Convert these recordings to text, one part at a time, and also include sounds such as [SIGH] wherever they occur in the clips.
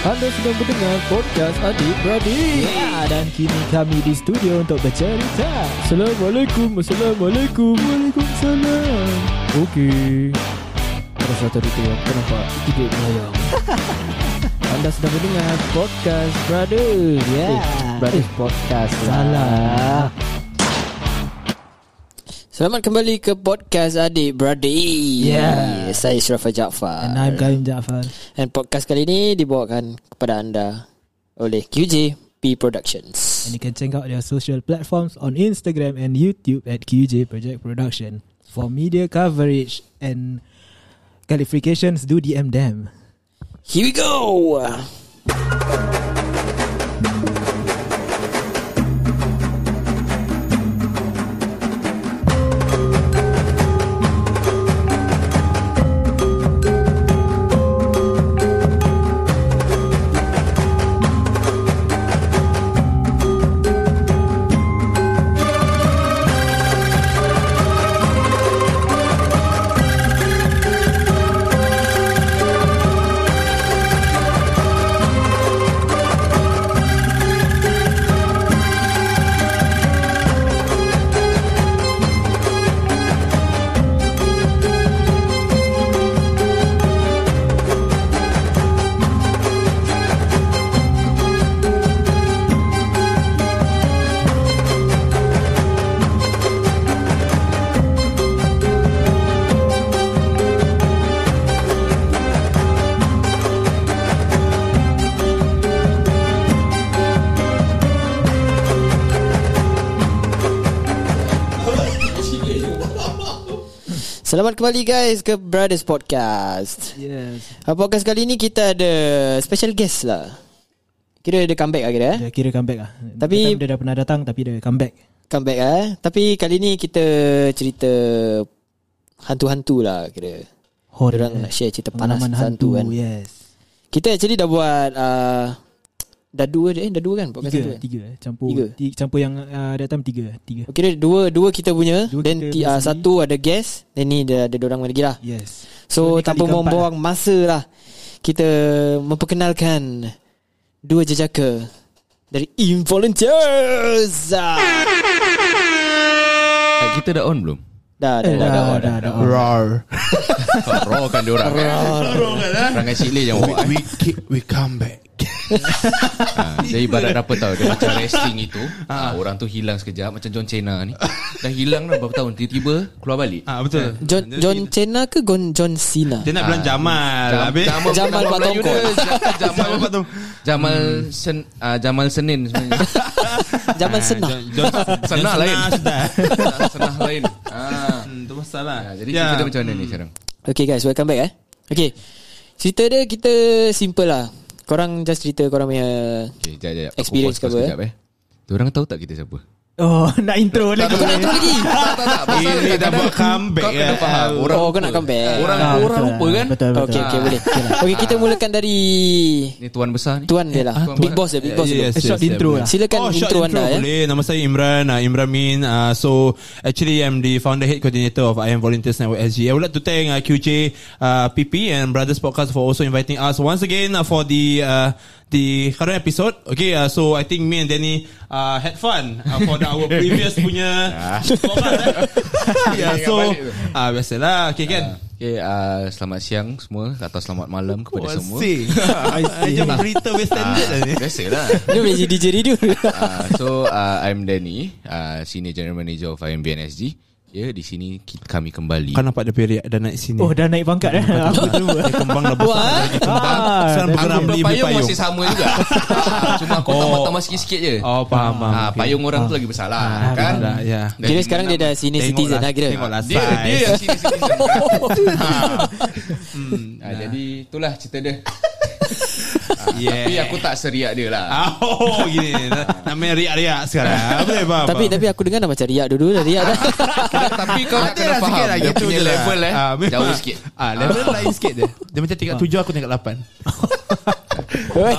Anda sedang mendengar podcast Adik Beradik. Ya, dan kini kami di studio untuk bercerita. Assalamualaikum Assalamualaikum. Waalaikumsalam. Okey. Pada suatu hari tu Aku nampak Tidur melayang. [LAUGHS] Anda sedang mendengar Podcast Brother Ya. eh, Brothers Podcast lah. Selamat kembali ke podcast Adik Beradik Yeah. Saya Syarafa Jaafar And I'm Karim Jaafar. Dan podcast kali ini dibawakan kepada anda Oleh QJ P Productions And you can check out their social platforms on Instagram and YouTube at QJ Project Production. For media coverage and qualifications, do DM them. Here we go Selamat kembali guys ke Brothers Podcast Yes. Podcast kali ini kita ada special guest lah Kira dia comeback lah kira eh Dia kira comeback lah. Tapi- dia dah pernah datang tapi dia comeback. Comeback lah eh Tapi kali ni kita cerita Hantu-hantu lah kira Horror. Orang nak share cerita panas Pengalaman hantu, kan Yes. Kita actually dah buat uh, Dah dua je eh Dah dua kan podcast Tiga, kan? tiga. Campur. Tiga? Tiga. Campur yang uh, that time tiga. Tiga. Kira dua Dua kita punya Dua Then kita ti, uh, satu ada guest Dan ni ada, ada dorang lagi lah Yes. So, ni tanpa membuang masa lah Kita memperkenalkan Dua jejaka Dari Involunteers ah. Eh, Kita dah on belum? Dah, dah, Eh, dah, dah, dah, dah, dah, dah. Roar. [LAUGHS] Raw kan dia orang kan? Perangai Cik jangan buat We keep, we come back. Ha, Dia ibarat apa tau Dia macam wrestling itu ha, Orang tu hilang sekejap Macam John Cena ni Dah hilang dah berapa tahun Tiba-tiba keluar balik Ah betul. John, John Cena ke Gon, John Cena? Dia nak bilang Jamal. Jam- Habis Jamal, Jamal Pak Tongkol. Ja- Jamal apa tu? [LAUGHS] Jamal sen, uh, Jamal Senin sebenarnya [LAUGHS] Zaman [LAUGHS] Senah Senah lain. Senah lain ha. Hmm, tu pasal lah. ha, Jadi cerita dia macam mana ni sekarang Okay guys, welcome back eh Okay Cerita dia kita simple lah Korang just cerita korang punya Okay jap jap Aku Experience ke apa, sekejap eh. Diorang tahu tak kita siapa Oh, nak intro lagi. Kau nak intro lagi? Tak tak tak Pasal Ini dah kadang-kadang buat comeback Kau kena ya. faham Orang Oh, kau nak comeback. Orang Ah, orang lupa lah. kan Betul, betul. Okay, okay boleh Okay, kita mulakan dari Ni tuan besar ni Tuan dia lah Big boss dia, big boss dulu Yes, A short intro lah. Silakan oh, intro anda, ya. boleh. Nama saya Imran, uh, Imran Min. Uh, so actually I'm the founder head coordinator of I Am Volunteers Network SG. I would like to thank uh, QJ, uh, PP and Brothers Podcast for also inviting us once again uh, for the uh, the current episode. Okay, uh, so I think me and Danny uh, had fun uh, for the, our [LAUGHS] previous punya format. Eh? [LAUGHS] yeah, so ah uh, biasalah. Okay kan. Okay, uh, selamat siang semua atau selamat malam kepada semua. Wasik. Macam berita West Standard lah ni. [LAUGHS] Ah, biasalah. Dia boleh jadi DJ radio uh, so uh, I'm Danny, uh, Senior General Manager of IMBNSG. Ya, di sini kami kembali. Kau nampak dia periak dah naik sini. Oh, dah naik pangkat eh. Apa tu? Dia kembang dah besar lagi kembang. Ah, Sekarang dah payung beli payung payung. masih sama juga. Ah, [LAUGHS] Cuma aku Oh. tambah-tambah sikit-sikit je. Oh, faham. Ah, Okay. payung orang tu lagi besar lah, Ah, kan? betul lah, ya. Kira sekarang dia dah senior citizen lah kira tengoklah. dia size. dia yang sini citizen. ha. [LAUGHS] [LAUGHS] hmm. ah, jadi itulah cerita dia. Yeah. Tapi aku tak seriak dia lah. Ah, Oh, gini. Namanya riak-riak sekarang. [LAUGHS] Boleh, faham. Tapi tapi aku dengar dah macam riak dulu dah riak dah [LAUGHS] Tapi kau nak Ada kena lah faham lah, Dia punya lah. level eh Ah, memang. Jauh sikit Ah, level [LAUGHS] lain sikit dia. Dia macam tingkat tujuh, aku tingkat lapan. Oi.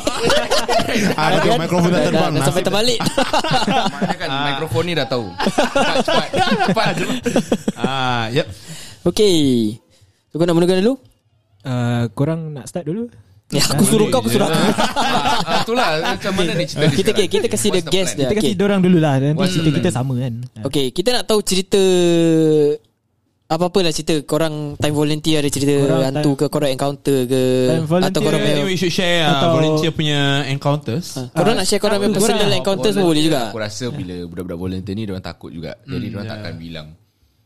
Ah, mikrofon dah terbang. dah, dah sampai terbalik Maknanya kan Mikrofon ni dah tahu Cepat cepat Cepat Ah, yep. Okay So kau nak mulakan dulu Uh, korang nak start dulu? Ya, aku suruh kau, aku suruh aku. Ah, Itulah macam mana ni cerita dia Kita sekarang? kita kasi dia the guess plan? dia. Kita kasi Okay. dia orang dulu lah Nanti cerita kita sama kan Okay, kita nak tahu cerita apa-apa lah cerita korang time volunteer ada cerita Korang hantu ke korang encounter ke atau korang punya Anyway, we should share uh, Atau- volunteer punya encounters. Ah, korang nak share korang punya korang- personal encounter semua boleh juga. Aku rasa bila budak-budak volunteer ni Diorang takut juga Jadi diorang takkan bilang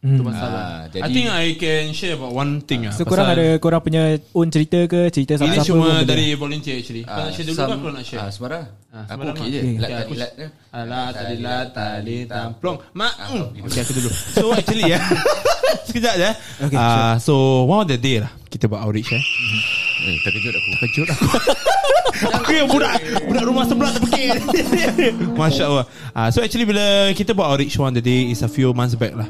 Itu Hmm. masalah. Ah, I jadi- think I can share about one thing. ah, So korang ada Korang punya own cerita ke Cerita Ini semua pun boleh. dari volunteer actually. Kau nak share dulu ke aku nak share? ah, Sembarang Ah, Aku okey lah. je. Lat Okay, tadi lat eh. Alah tadi lah tadi tamplong Mak Ah, mm. Okay aku dulu So actually ya [LAUGHS] Sekejap je Okay, Ah, So one of the day lah Kita buat outreach eh Eh, terkejut aku Terkejut aku [LAUGHS] Aku yang budak Budak rumah sebelah terpekik [LAUGHS] Masya Allah Ah, So actually bila Kita buat outreach one day Is a few months back lah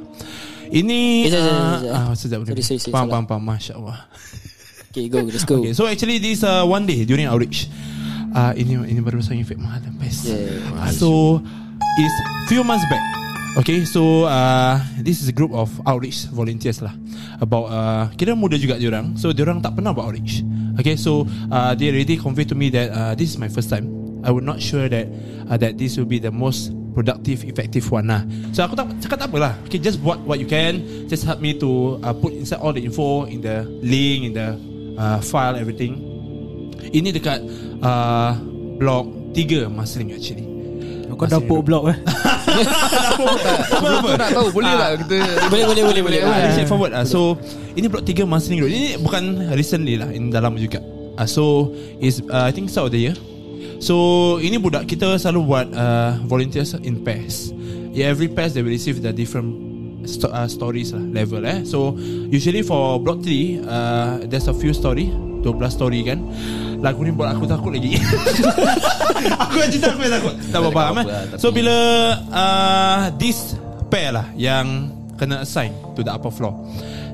Ini Eh, sekejap, ah, sekejap, sekejap. ah, Sekejap Sorry, sorry, sorry, Faham salah. faham faham Masya Allah Okay, go, let's go. Okay, so actually this uh, one day during outreach. Uh, ini ini baru saya efek mahal dan best. Yeah. Uh, so is few months back. Okay, so uh, this is a group of outreach volunteers lah. About uh, kira muda juga diorang. So diorang tak pernah buat outreach. Okay, so uh, they already convey to me that uh, this is my first time. I would not sure that uh, that this will be the most productive, effective one lah. So aku tak cakap tak apalah. Okay, just buat what you can. Just help me to uh, put inside all the info in the link, in the uh, file, everything. Ini dekat uh, blog 3 Masling actually. Kau dah put blog eh [LAUGHS] Sebelum tu nak tahu Boleh tak kita Boleh, boleh, boleh, boleh. Ah, straight forward ah. So ini blok 3 Marsiling Road. Ini bukan recently lah, in dalam juga. Ah, so is uh, I think start of the year. So ini budak kita selalu buat uh, volunteers in pairs. Yeah, every pairs they will receive the different sto- uh, stories lah level eh. So usually for block 3 uh, there's a few story, 12 story kan. Lagu ni buat aku takut lagi. [LAUGHS] aku yang cerita aku yang takut. Tak apa-apa apa, eh. So bila uh, this pair lah yang kena assign to the upper floor.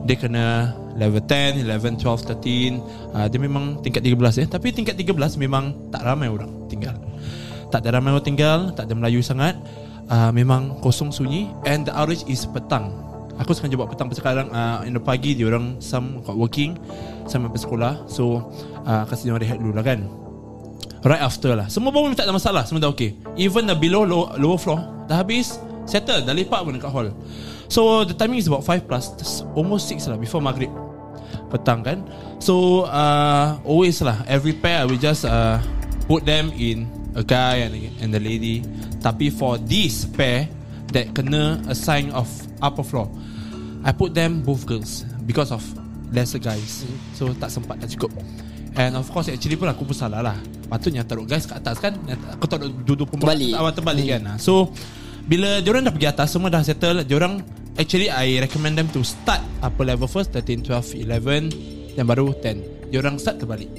Dia kena level 10, 11, 12, 13. Uh, dia memang tingkat 13 ya. Tapi tingkat 13 memang tak ramai orang tinggal. Tak ada ramai orang tinggal, tak ada Melayu sangat. Uh, memang kosong sunyi and the outreach is petang. Aku sengaja buat petang sekarang uh, in the pagi dia orang some got working, some sampai sekolah. So uh, kasi dia orang rehat dulu lah kan. Right after lah. Semua pun tak ada masalah Semua dah okay. Even the below low, lower floor Dah habis Settle Dah lepak pun dekat hall. So the timing is about 5 plus Almost 6 lah Before maghrib. Petang kan? So uh, Always lah Every pair will just uh, Put them in A guy and, and the lady. Tapi for this pair That kena assign of Upper floor. I put them both girls Because of Lesser guys. So tak sempat Tak cukup. And of course actually pun aku pun salah lah. Patutnya taruh guys kat atas kan Aku taruh duduk perempuan Terbalik. awal terbalik kan. Ah, So Bila diorang dah pergi atas Semua dah settle Diorang Actually I recommend them to start Upper level first 13, 12, 11 Dan baru 10 Diorang start terbalik.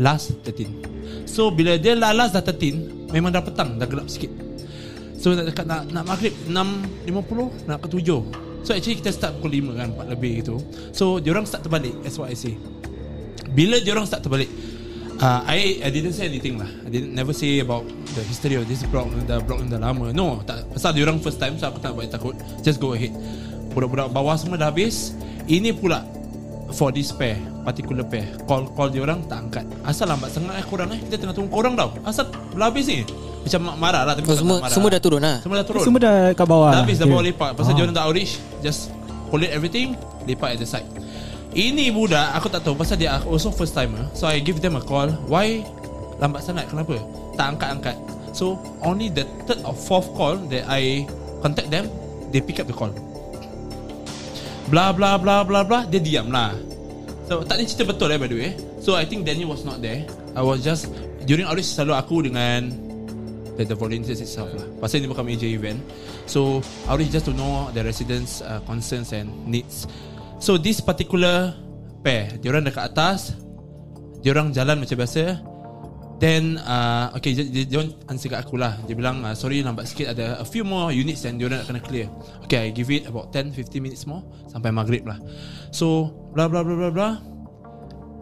Last 13 So bila dia last dah 13 Memang dah petang Dah gelap sikit So nak dekat nak, nak maghrib 6.50 Nak ke 7 So actually kita start pukul 5 kan 4 lebih gitu. So diorang start terbalik That's what I say Bila diorang start terbalik uh, I I didn't say anything lah. I didn't never say about The history of this block The block yang dah lama. No tak, Pasal diorang first time So aku tak buat takut. Just go ahead. Budak-budak bawah semua dah habis. Ini pula For this pair Particular pair. Call call diorang tak angkat. Asal lambat sangat eh korang eh? Kita tengah tunggu korang tau. Asal dah habis ni Macam marah lah tapi Oh, tak semua marah. semua dah turun lah. Semua dah turun. Semua dah kat bawah Dah lah. habis dah Okay. bawa lepak. Pasal Ah. dia orang dah outreach Just collate everything Lepak at the side. Ini budak Aku tak tahu Pasal dia also first timer So I give them a call Why Lambat sangat? Kenapa? Tak angkat-angkat. So only the third or fourth call That I Contact them They pick up the call. Blah blah blah blah blah Dia diam lah. So tak ni cerita betul eh by the way. So I think Danny was not there. I was just During outreach selalu aku dengan the, the volunteers itself lah. Pasal ini bukan major event. So outreach just to know the residents' uh, concerns and needs. So this particular pair, diorang dekat atas, diorang jalan macam biasa. Then uh, okay, dia, dia, dia answer kat aku lah. Dia bilang uh, sorry lambat sikit ada a few more units yang diorang nak kena clear. Okay, I give it about 10-15 minutes more sampai maghrib lah. So blah blah blah blah blah.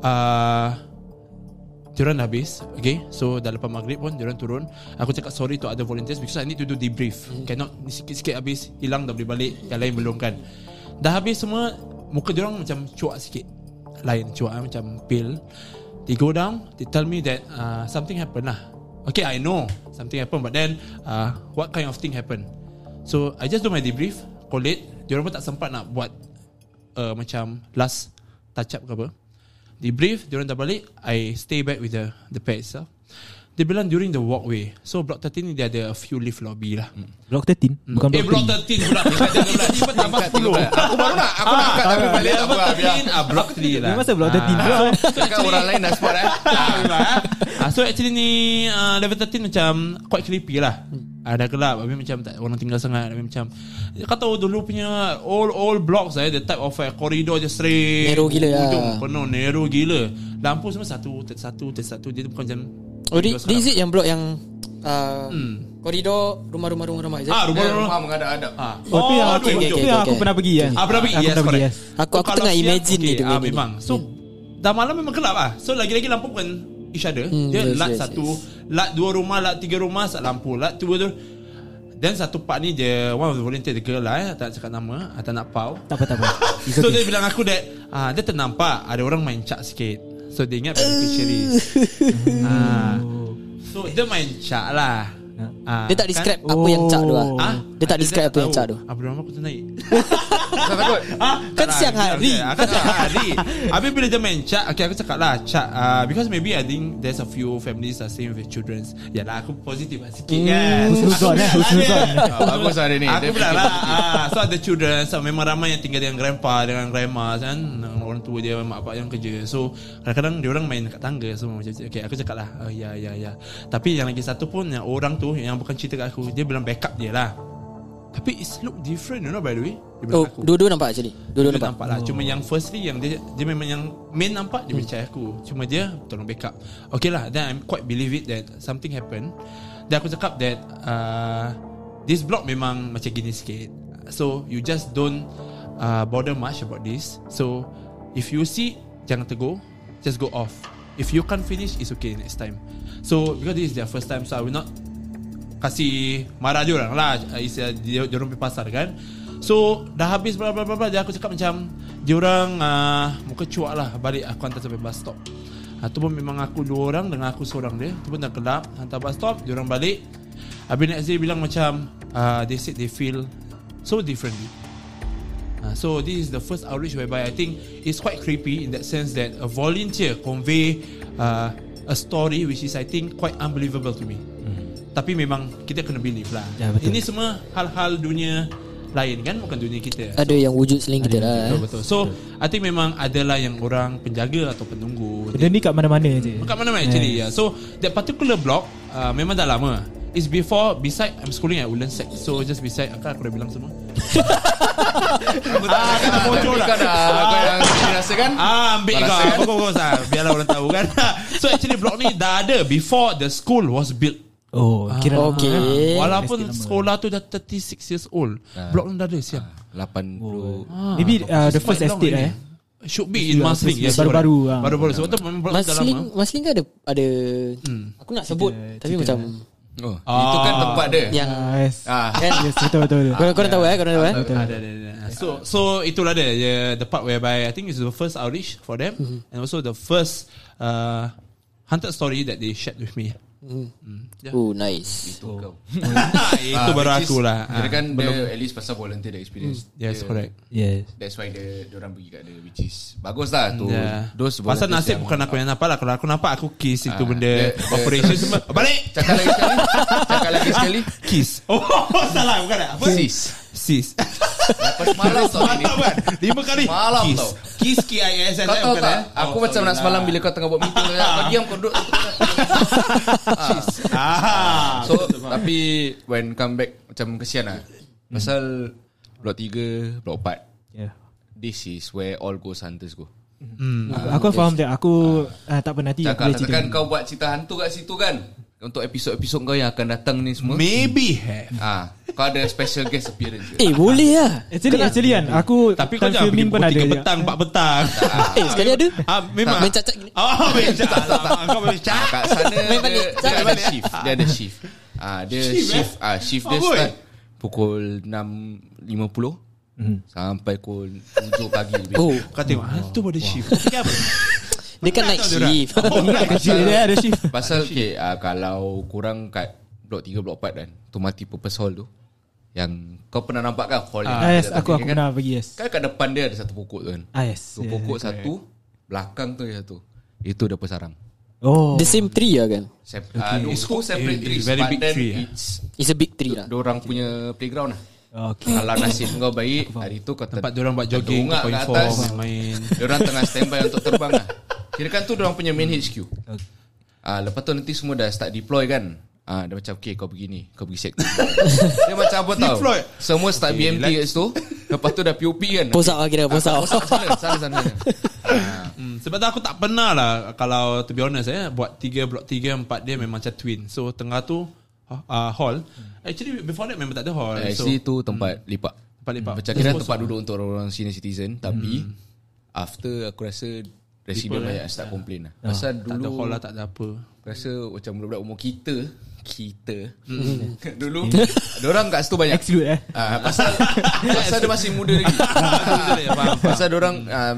Uh, Diorang habis Okay So dah lepas maghrib pun Diorang turun Aku cakap sorry to other volunteers Because I need to do debrief Cannot ni Sikit-sikit habis Hilang dah boleh balik Yang lain belum kan Dah habis semua Muka diorang macam cuak sikit Lain cuak eh, Macam pale They go down. They tell me that uh, something happened lah. Okay, I know something happened, but then uh, what kind of thing happened? So I just do my debrief, collate. Diorang pun tak sempat nak buat uh, macam last touch up ke apa. Debrief, diorang dah balik. I stay back with the the pair itself. Dia bilang during the walkway. So block 13 ni dia ada a few lift lobby lah. Block 13 Bukan eh block block 3 13 pula. Tingkat dia pula. Ni pun tambah 10. Aku baru nak Aku nak angkat tapi balik tak apa biar. 13 ah block 3 lah. Masa block 13 pula [LAUGHS] Kan orang lain dah spot eh. [LAUGHS] Ah, ah. Ah, so actually ni uh, level 13 macam quite creepy lah. Ah, dah gelap Habis macam tak orang tinggal sangat Habis macam Kau tahu dulu punya All all blocks eh, The type of uh, corridor je straight Narrow gila lah. Hujung Penuh narrow gila Lampu semua satu satu satu Dia bukan macam Oh, di, di is it yang blok yang uh, Hmm. koridor rumah-rumah rumah-rumah is it? Ah Dia rumah-rumah rumah mengadap-adap. Ah. Oh, tu yang aku, okay, okay, okay, yang aku okay. pernah pergi kan Ah pernah pergi Aku Yes pernah pergi correct yes Aku- aku tengah imagine okay, ni dia ah. Memang So Dah malam memang gelap lah So lagi-lagi lampu bukan Each other Hmm, Dia yes, lat yes, satu yes. Lat dua rumah Lat tiga rumah Sat lampu Lat dua tu Then satu part ni dia One of the volunteer The girl lah eh, Tak nak cakap nama ah, Tak nak pau Tak apa tak apa [LAUGHS] It's So okay. dia bilang aku that ah, Dia ternampak Ada orang main cak sikit So dia ingat beneficiaries [LAUGHS] ah. So dia main cak lah ah, Dia tak describe apa yang cak tu lah. Oh. Dia tak describe apa yang cak tu. Abang Rahman aku tu naik? [LAUGHS] Tak takut. Ah, Kan tak lah, siang hari. Kan siang hari. Habis bila dia main chat Okay aku cakap lah Chat uh, Because maybe I think There's a few families Are staying with children Yalah aku positif lah sikit kan. Husnuzon, eh, husnuzon. Ah, Bagus lah dia ni. Aku fikir lah. ah, So ada children so, Memang ramai yang tinggal Dengan grandpa Dengan grandma kan. Orang tua dia Mak bapak yang kerja. So kadang-kadang Dia orang main kat tangga Semua macam Okay aku cakap lah Ya ya ya. Tapi yang lagi satu pun Yang orang tu Yang bukan cerita kat aku Dia bilang backup dia lah Tapi it's look different You know by the way Oh, aku. dua-dua nampak actually. Dua-dua nampak. nampak lah. Cuma yang firstly Yang dia Dia memang yang Main nampak Dia percaya aku. Cuma dia Tolong backup. Okay lah Then I'm quite believe it That something happen Dan aku cakap that uh, This block memang Macam gini sikit. So you just don't uh, Bother much about this. So If you see Jangan tegur. Just go off. If you can't finish It's okay next time. So because this is their first time So I will not kasih marah dia orang lah istilah dia, orang pergi pasar kan. So dah habis bla bla bla bla aku cakap macam dia orang uh, muka cuak lah balik aku hantar sampai bus stop. Uh, tu pun memang aku dua orang dengan aku seorang dia. Tu pun dah gelap hantar bus stop dia orang balik. Habis next day bilang macam uh, they said they feel so differently. So this is the first outreach whereby I think it's quite creepy in that sense that a volunteer convey uh, a story which is I think quite unbelievable to me. Tapi memang kita kena believe lah. Ya, betul. Ini semua hal-hal dunia lain kan bukan dunia kita. Ada yang wujud selain kita lah. Betul eh. betul. So I think memang adalah yang orang penjaga atau penunggu. Benda ni kat mana-mana je Kat mana-mana actually yeah. So that particular block uh, Memang dah lama It's before Beside I'm schooling at Woodlands Sec So just beside Kan aku dah bilang semua Aku tak ah, bocor lah Kau dah Kau yang dirasakan Ah ambil Kau kau rasa kan? Bagus ah. Biarlah orang tahu kan [LAUGHS] So actually block ni dah ada Before the school was built Oh kira lama, Okay. eh. Walaupun lama. sekolah tu dah 36 years old Block ni dah ada siap. 80 Maybe uh, the It's first estate eh? Should be in first- yes, baru-baru, ah. Baru-baru. Sebab tu Masling lama. Masling kan ada ada Hmm. aku nak sebut tapi macam Oh, Itu kan tempat dia. Yang Ah, yes. Ah, kan [LAUGHS] Yes betul betul, betul. korang korang tahu eh? Korang tahu eh. Ada, ada, ada. So so itulah dia. Yeah, the part whereby I think it's the first outreach for them. And also the first uh, haunted story that they shared with me. Mm. Yeah. Oh nice. Itu kau. [LAUGHS] Itu Ah, baru which is- aku lah. Kira Ah, kan dia At least pasal volunteer the experience. Yes, Dia- correct. Yes. That's why dia Diorang pergi kat dia Which is Bagus lah tu. Yeah. Those Pasal nasib bukan aku yang nampak lah. Kalau aku nampak aku kiss itu Ah, benda Operation semua. Balik! Cakap lagi sekali. [LAUGHS] Cakap lagi sekali. Kiss. [LAUGHS] Oh salah bukan tak? Apa? Sis Sis. Lepas malam tau kan? Lima kali. Malam Kiss. tau. Kiss K-I-S-S Kau tahu bukan, tak? eh? Aku Oh, macam nak semalam lah. Bila kau tengah buat meeting Kau diam kau duduk [LAUGHS] Ah. Ah, So Tapi When come back Macam kesian lah. Pasal Blok 3 Blok 4 yeah. This is where all ghost hunters go. Aku faham tak Aku ah, tak pernah nanti aku Cakap boleh cerita katakan kau buat cerita hantu kat situ kan Untuk episod-episod kau yang akan datang ni semua. Maybe have. Ah, Kau ada special guest appearance ke? Eh boleh lah. Actually, actually kan Aku Tapi kau jangan pergi filming pukul pun ada 3 petang 4 petang Eh sekali ada. Ah, memang. Main cacat gini. Oh main cacat Kau boleh Ah, cacat kat sana Main balik. dia, dia ada shift Dia ada shift. Ah, Dia Shift, shift ah, Shift dia Oh, start Pukul 6.50 Sampai pukul 7 pagi lebih. Oh. Kau tengok Hantu pada shift. Fikir apa Dia kan night shift. [LAUGHS] Kecil dia ada shift. Pasal okay, uh, Kalau kurang kat Blok 3, blok 4 kan Tu multi-purpose hall tu Yang Kau pernah nampak kan Hall yang Ah, yes, ada aku aku kan? pernah pergi yes. Kan kat depan dia ada satu pokok tu kan? Ah yes. Tu pokok satu Belakang tu ada satu. Itu ada pesarang Oh. The same tree lah kan? Sep- uh, It's two separate It's trees very But big then tree, it's It's a big tree lah. Diorang punya playground lah Okay. Kalau nasib kau baik Hari tu kau Tempat diorang buat jogging kat 2.4 atas. main [LAUGHS] Diorang tengah standby untuk terbang lah. Kira kan tu diorang punya main HQ Ah, Lepas tu nanti semua dah start deploy kan? Ah, dia macam okay kau pergi ni Kau pergi sektor. [LAUGHS] Dia macam apa tau? Deploy. Semua start BMT kat situ. Lepas tu dah POP kan? Pose up lah kira Sana sana sana, sana. [LAUGHS] Hmm, sebab tu aku tak pernah lah kalau to be honest eh buat 3 blok 3 4 dia memang macam twin. So tengah tu uh, hall. Actually before that memang tak ada hall. Eh, so Actually tu tempat lipat tempat lepak. Macam kira tempat duduk untuk orang-orang senior citizen Tapi After aku rasa Resident People, banyak start complain lah Pasal tak ada dulu hall lah tak ada apa. Aku rasa macam budak-budak umur kita Kita [LAUGHS] Dulu Diorang kat situ banyak Exclude eh. Ah, pasal [LAUGHS] pasal dia masih muda lagi. [LAUGHS] pasal dia orang ah,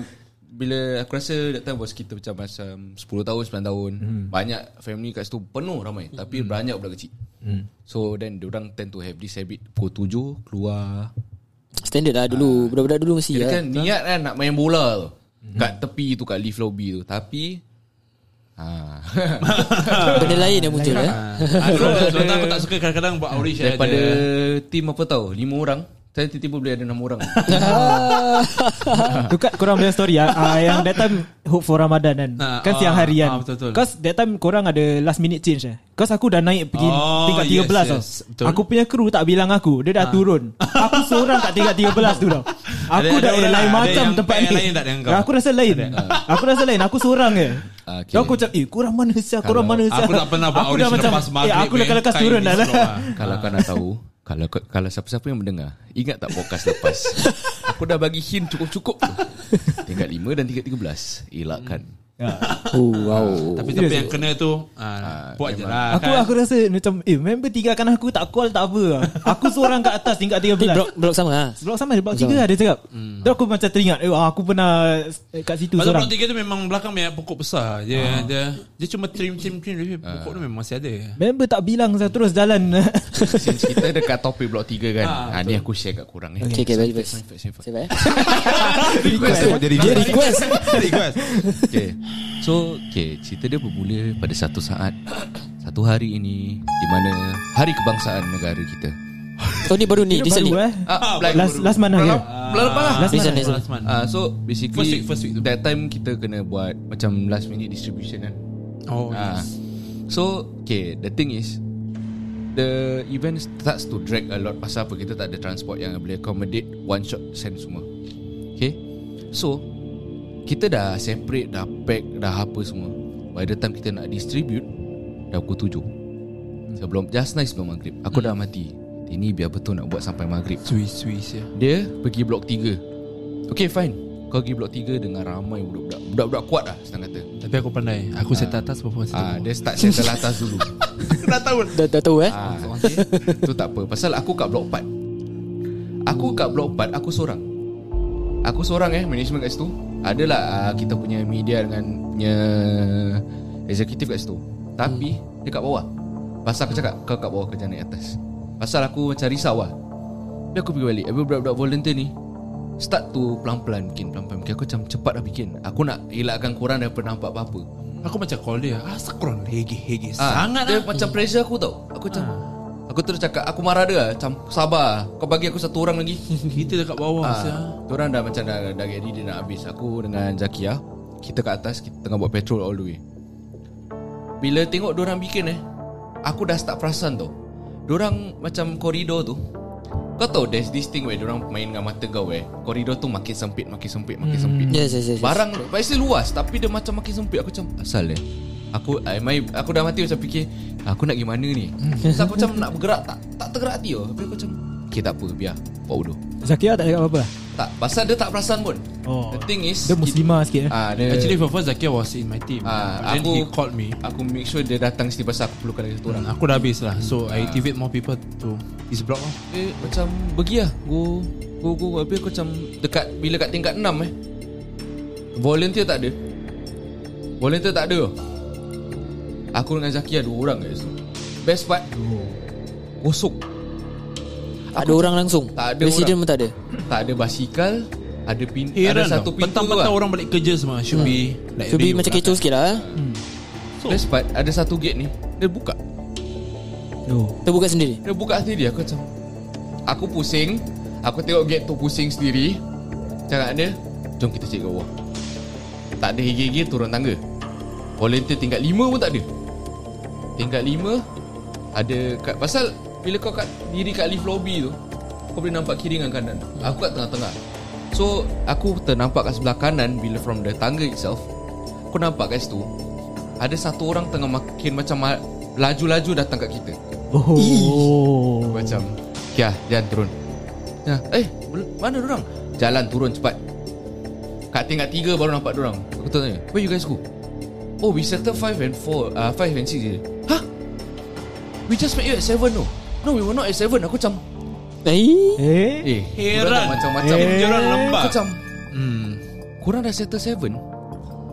bila aku rasa that time was kita macam macam 10 tahun 9 tahun. Banyak family kat situ penuh ramai. Tapi banyak budak kecil. So then dia orang tend to have this habit pukul 7 keluar. Standard lah dulu Budak-budak dulu mesti lah. kan niat kan nak main bola tu. Kat tepi tu kat lift lobby tu. Tapi ah. [LAUGHS] Benda lain yang muncul eh. Ah, Sebab tu aku tak suka kadang-kadang buat [LAUGHS] outreach eh, daripada dia- team apa tahu 5 orang saya tiba-tiba boleh ada 6 orang. [LAUGHS] Tu kat korang punya story ah, ah, Yang that time Hope for Ramadan kan Ah, Kan siang hari kan ah, betul-betul. Cause that time korang ada Last minute change eh Cause aku dah naik Pergi Oh, tingkat 13 yes, tau yes, betul. Ah. Aku punya kru tak bilang aku Dia dah turun Aku seorang kat tingkat 13 tu tau [LAUGHS] Aku Ada- dah ada eh, orang lain lah, ada macam tempat ni lain tak dengan kau? Aku rasa lain Aku rasa lain Aku seorang je Ah, okay. okay. Aku macam Eh korang mana siap Korang mana Aku tak pernah buat Aku dah audition macam lepas Eh maghrib aku dah eh, lekas time turun dah lah lah. Kalau kau nak tahu Kalau kalau siapa-siapa yang mendengar Ingat tak podcast lepas [LAUGHS] Aku dah bagi hint cukup-cukup tu. Tingkat 5 dan tingkat 13 Elakkan [LAUGHS] Oh wow Tapi tapi yang kena tu ah, buat je memang. lah. Aku kan. aku rasa macam Eh member tinggalkan aku Tak call tak apa. Aku seorang kat atas Tingkat 13 Tapi blok, blok sama lah Blok sama Blok 3 ada cakap hmm. Tu aku macam teringat eh, Aku pernah Kat situ Pasal seorang blok tiga tu memang belakang banyak pokok besar. Dia dia dia cuma trim trim trim tapi pokok tu memang masih ada. Member tak bilang Saya terus jalan [LAUGHS] Since kita dekat topik blok 3 kan Ah, ha, Ni aku share kat korang eh. Okay okay very. Siapa eh Request jadi Dia request request. [LAUGHS] Okay So okay, Cerita dia bermula pada satu saat Satu hari ini Di mana Hari kebangsaan negara kita. Oh ni baru ni Recently. Baru eh? Ah, Last- last month Bulan hari. Bulan lepas lah Last month. Last month. Ah, So basically First week, first week. tu. That time kita kena buat Macam last minute distribution kan? Oh Ah. yes. So Okay The thing is The event starts to drag a lot. Pasal apa? Kita tak ada transport Yang boleh accommodate One shot send semua. Okay? So Kita dah separate Dah pack Dah apa semua. By the time kita nak distribute Dah pukul 7 Sebelum Just nice sebelum maghrib. Aku dah mati. Ini biar betul nak buat sampai maghrib. Swiss Swiss ya. Dia pergi blok 3 Okay fine. Kau pergi blok 3 Dengan ramai budak-budak. Budak-budak kuat lah Senang kata. Tapi aku pandai. Aku set atas performance Ah, tu. Dia start settle atas dulu. [LAUGHS] Dah tahu. Dah, dah tahu eh? Ah, okay. Tu tak apa. Pasal aku kat blok 4 Aku kat blok 4 Aku seorang. Aku seorang eh Management kat situ Adalah uh, Kita punya media Dengan Punya Eksekutif kat situ. Tapi Dia kat bawah. Pasal aku cakap Kau kat bawah Kerja naik atas. Pasal aku macam risau lah. Dia aku pergi balik. Habis budak-budak volunteer ni Start tu pelan-pelan Bikin pelan-pelan bikin. Aku macam cepat dah bikin. Aku nak elakkan korang Daripada nampak apa-apa. Aku macam call dia. Asal korang hege-hege Ah, sangat Dia lah. macam pressure aku tau. Aku macam Aku terus cakap Aku marah dia lah. Macam sabar. Kau bagi aku satu orang lagi. [LAUGHS] Kita dekat bawah. ah, sia. Diorang dah macam dah, dah ready Dia nak habis. Aku dengan Zakia Kita kat atas Kita tengah buat petrol all the way. Bila tengok diorang bikin eh Aku dah start perasan tau. Diorang macam koridor tu. Kau tahu there's this thing where Diorang main dengan mata kau eh? Koridor tu makin sempit Makin sempit Makin sempit. Yes yes yes, yes. Barang Pasti luas Tapi dia macam makin sempit. Aku macam Asal eh Aku I, my, Aku dah mati macam fikir Aku nak pergi mana ni So aku macam nak bergerak Tak tak tergerak hati oh. Tapi aku macam Okay tak apa Biar Buat wudhu Zakia tak cakap apa-apa Tak Pasal dia tak perasan pun Oh. The thing is Dia muslimah sikit eh ah, dia, Actually for first Zakia was in my team. Ah, Then aku- he called me. Aku make sure dia datang sini Pasal aku perlukan lagi satu orang Aku dah habis lah. So I activate more people to his block lah. Eh macam Pergi lah Go Go go, go. Habis aku macam Dekat Bila kat tingkat 6 eh Volunteer tak ada Volunteer tak ada Aku dengan Zaki ada orang kat situ. Best part Kosong Tak ada orang langsung? Tak ada Presiden orang. pun tak ada? Tak ada basikal Ada pin Heran Ada satu tau. pintu Petang-petang lah. orang balik kerja semua. Should be like Should be macam kecoh sikit lah eh. Best part Ada satu gate ni Dia buka. Oh. Terbuka sendiri? Dia buka sendiri Aku macam Aku pusing Aku tengok gate tu pusing sendiri. Cakap dia Jom kita cek kat bawah. Tak ada higi-higi turun tangga. Volunteer tingkat lima pun tak ada Tingkat lima Ada kat Pasal Bila kau kat diri kat lift lobby tu Kau boleh nampak kiri dengan kanan. Aku kat tengah-tengah. So Aku ternampak kat sebelah kanan Bila from the tangga itself Aku nampak kat situ Ada satu orang tengah makin macam ma- Laju-laju datang kat kita. Oh. macam Ya jangan turun. Ya, Eh mana orang Jalan turun cepat. Kat tingkat 3 baru nampak orang. Aku tanya Where you guys go? Oh we settle 5 and 4 uh, 5 and 6 je We just met you at 7 no. No we were not at 7 Aku macam Eh? Eh. Eh Heran. tak Macam-macam. Eh. Orang lembab Aku macam Hmm. Korang dah settle 7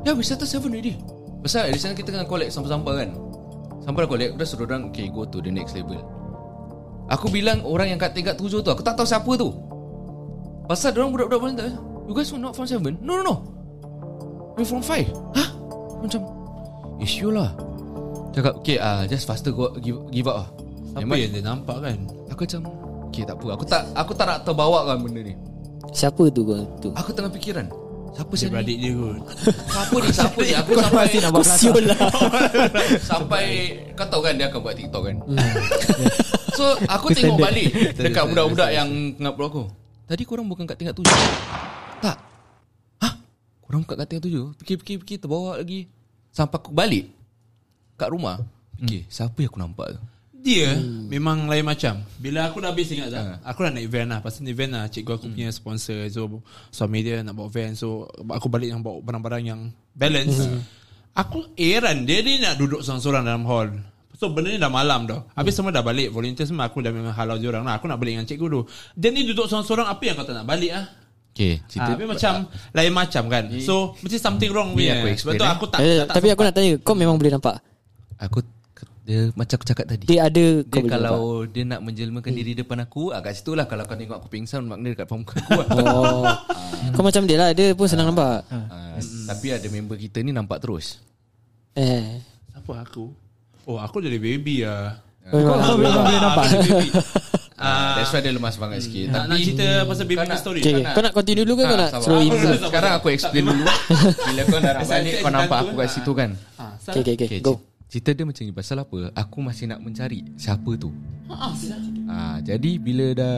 Ya we settle 7 already. Pasal di sana kita kena collect sampah-sampah kan? Sampah dah collect dah suruh orang Okay go to the next level. Aku bilang orang yang kat tingkat 7 tu Aku tak tahu siapa tu. Pasal orang budak-budak volunteer You guys were not from 7 No no no. We from 5 Hah? Macam Is you lah Cakap okay uh, Just faster go give, give up lah Apa Memang- yang dia nampak kan? Aku macam Okay tak apa. Aku tak aku tak nak terbawa kan benda ni. Siapa tu kau tu? Aku tengah fikiran Siapa Dia beradik dia kot. Siapa ni? Siapa ni? Aku sampai masih nak buat siul lah. [LAUGHS] Sampai Kau tahu kan Dia akan buat TikTok kan? So aku tengok balik Dekat budak-budak yang Tengah peluk aku. Tadi korang bukan kat tingkat tujuh? Tak. Hah? Korang bukan kat tingkat tujuh? Fikir-fikir Terbawa lagi. Sampai aku balik Kat rumah? Fikir Siapa yang aku nampak tu? Dia memang lain macam. Bila aku dah habis ingat tak Ha. Aku dah naik van lah. Pasal van lah. Cikgu aku punya sponsor. So suami dia nak bawa van. So aku balik yang bawa barang-barang yang Balance. Aku heran Dia ni nak duduk seorang-seorang dalam hall. So benda ni dah malam dah. Habis semua dah balik. Volunteer semua Aku dah memang halau dia orang lah. Aku nak balik dengan cikgu tu Dia ni duduk seorang-seorang Apa yang kau tak nak? Balik ah? Okay Ah, Tapi macam Lain macam kan. So Mesti something wrong Ni punya. aku explain, Sebab tu eh. aku tak, eh, tak, tak Tapi aku nak tanya Kau memang boleh nampak Aku Dia macam aku cakap tadi. Dia ada Dia Kau kalau nampak dia nak menjelmakan diri depan aku ah, Kat situ lah Kalau kau tengok aku pingsan Makna dekat aku. Lah [LAUGHS] Oh. Kau macam dia lah Dia pun senang nampak. Ah, Tapi ada member kita ni nampak terus. Eh. Apa aku? Oh aku jadi baby lah Kau Kau kau memang boleh nampak. [LAUGHS] Ah, That's why dia lemah semangat sikit. Nak, nak cerita pasal baby Kau nak- story? Okay, okay. nak- Kau nak continue dulu ke kau Ah, nak slow in dulu? Sekarang aku explain dulu. [LAUGHS] Bila kau nak balik Kau nampak aku kat situ kan? Ah, Okay, okay, okay. Okay, Go Cerita dia macam ni Pasal apa? Aku masih nak mencari Siapa tu. Ah, sila. ah, Jadi bila dah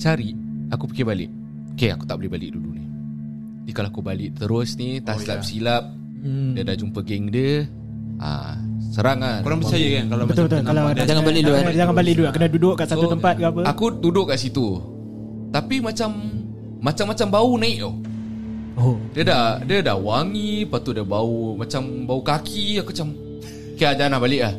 cari Aku fikir balik. Okay aku tak boleh balik dulu ni. Jadi kalau aku balik terus ni Tak Oh, silap-silap Dia dah jumpa geng dia. Ah, Serang kan Korang percaya kan Kalau Betul macam betul. kalau nampak dia- Jangan balik dulu, Jangan, eh. jangan balik dulu. Kena duduk kat satu So, tempat ke apa. Aku duduk kat situ. Tapi macam Macam-macam bau naik tau. Oh. Dia dah Dia dah wangi Lepas tu dia bau Macam bau kaki Aku macam Okay ah, jangan nak balik lah.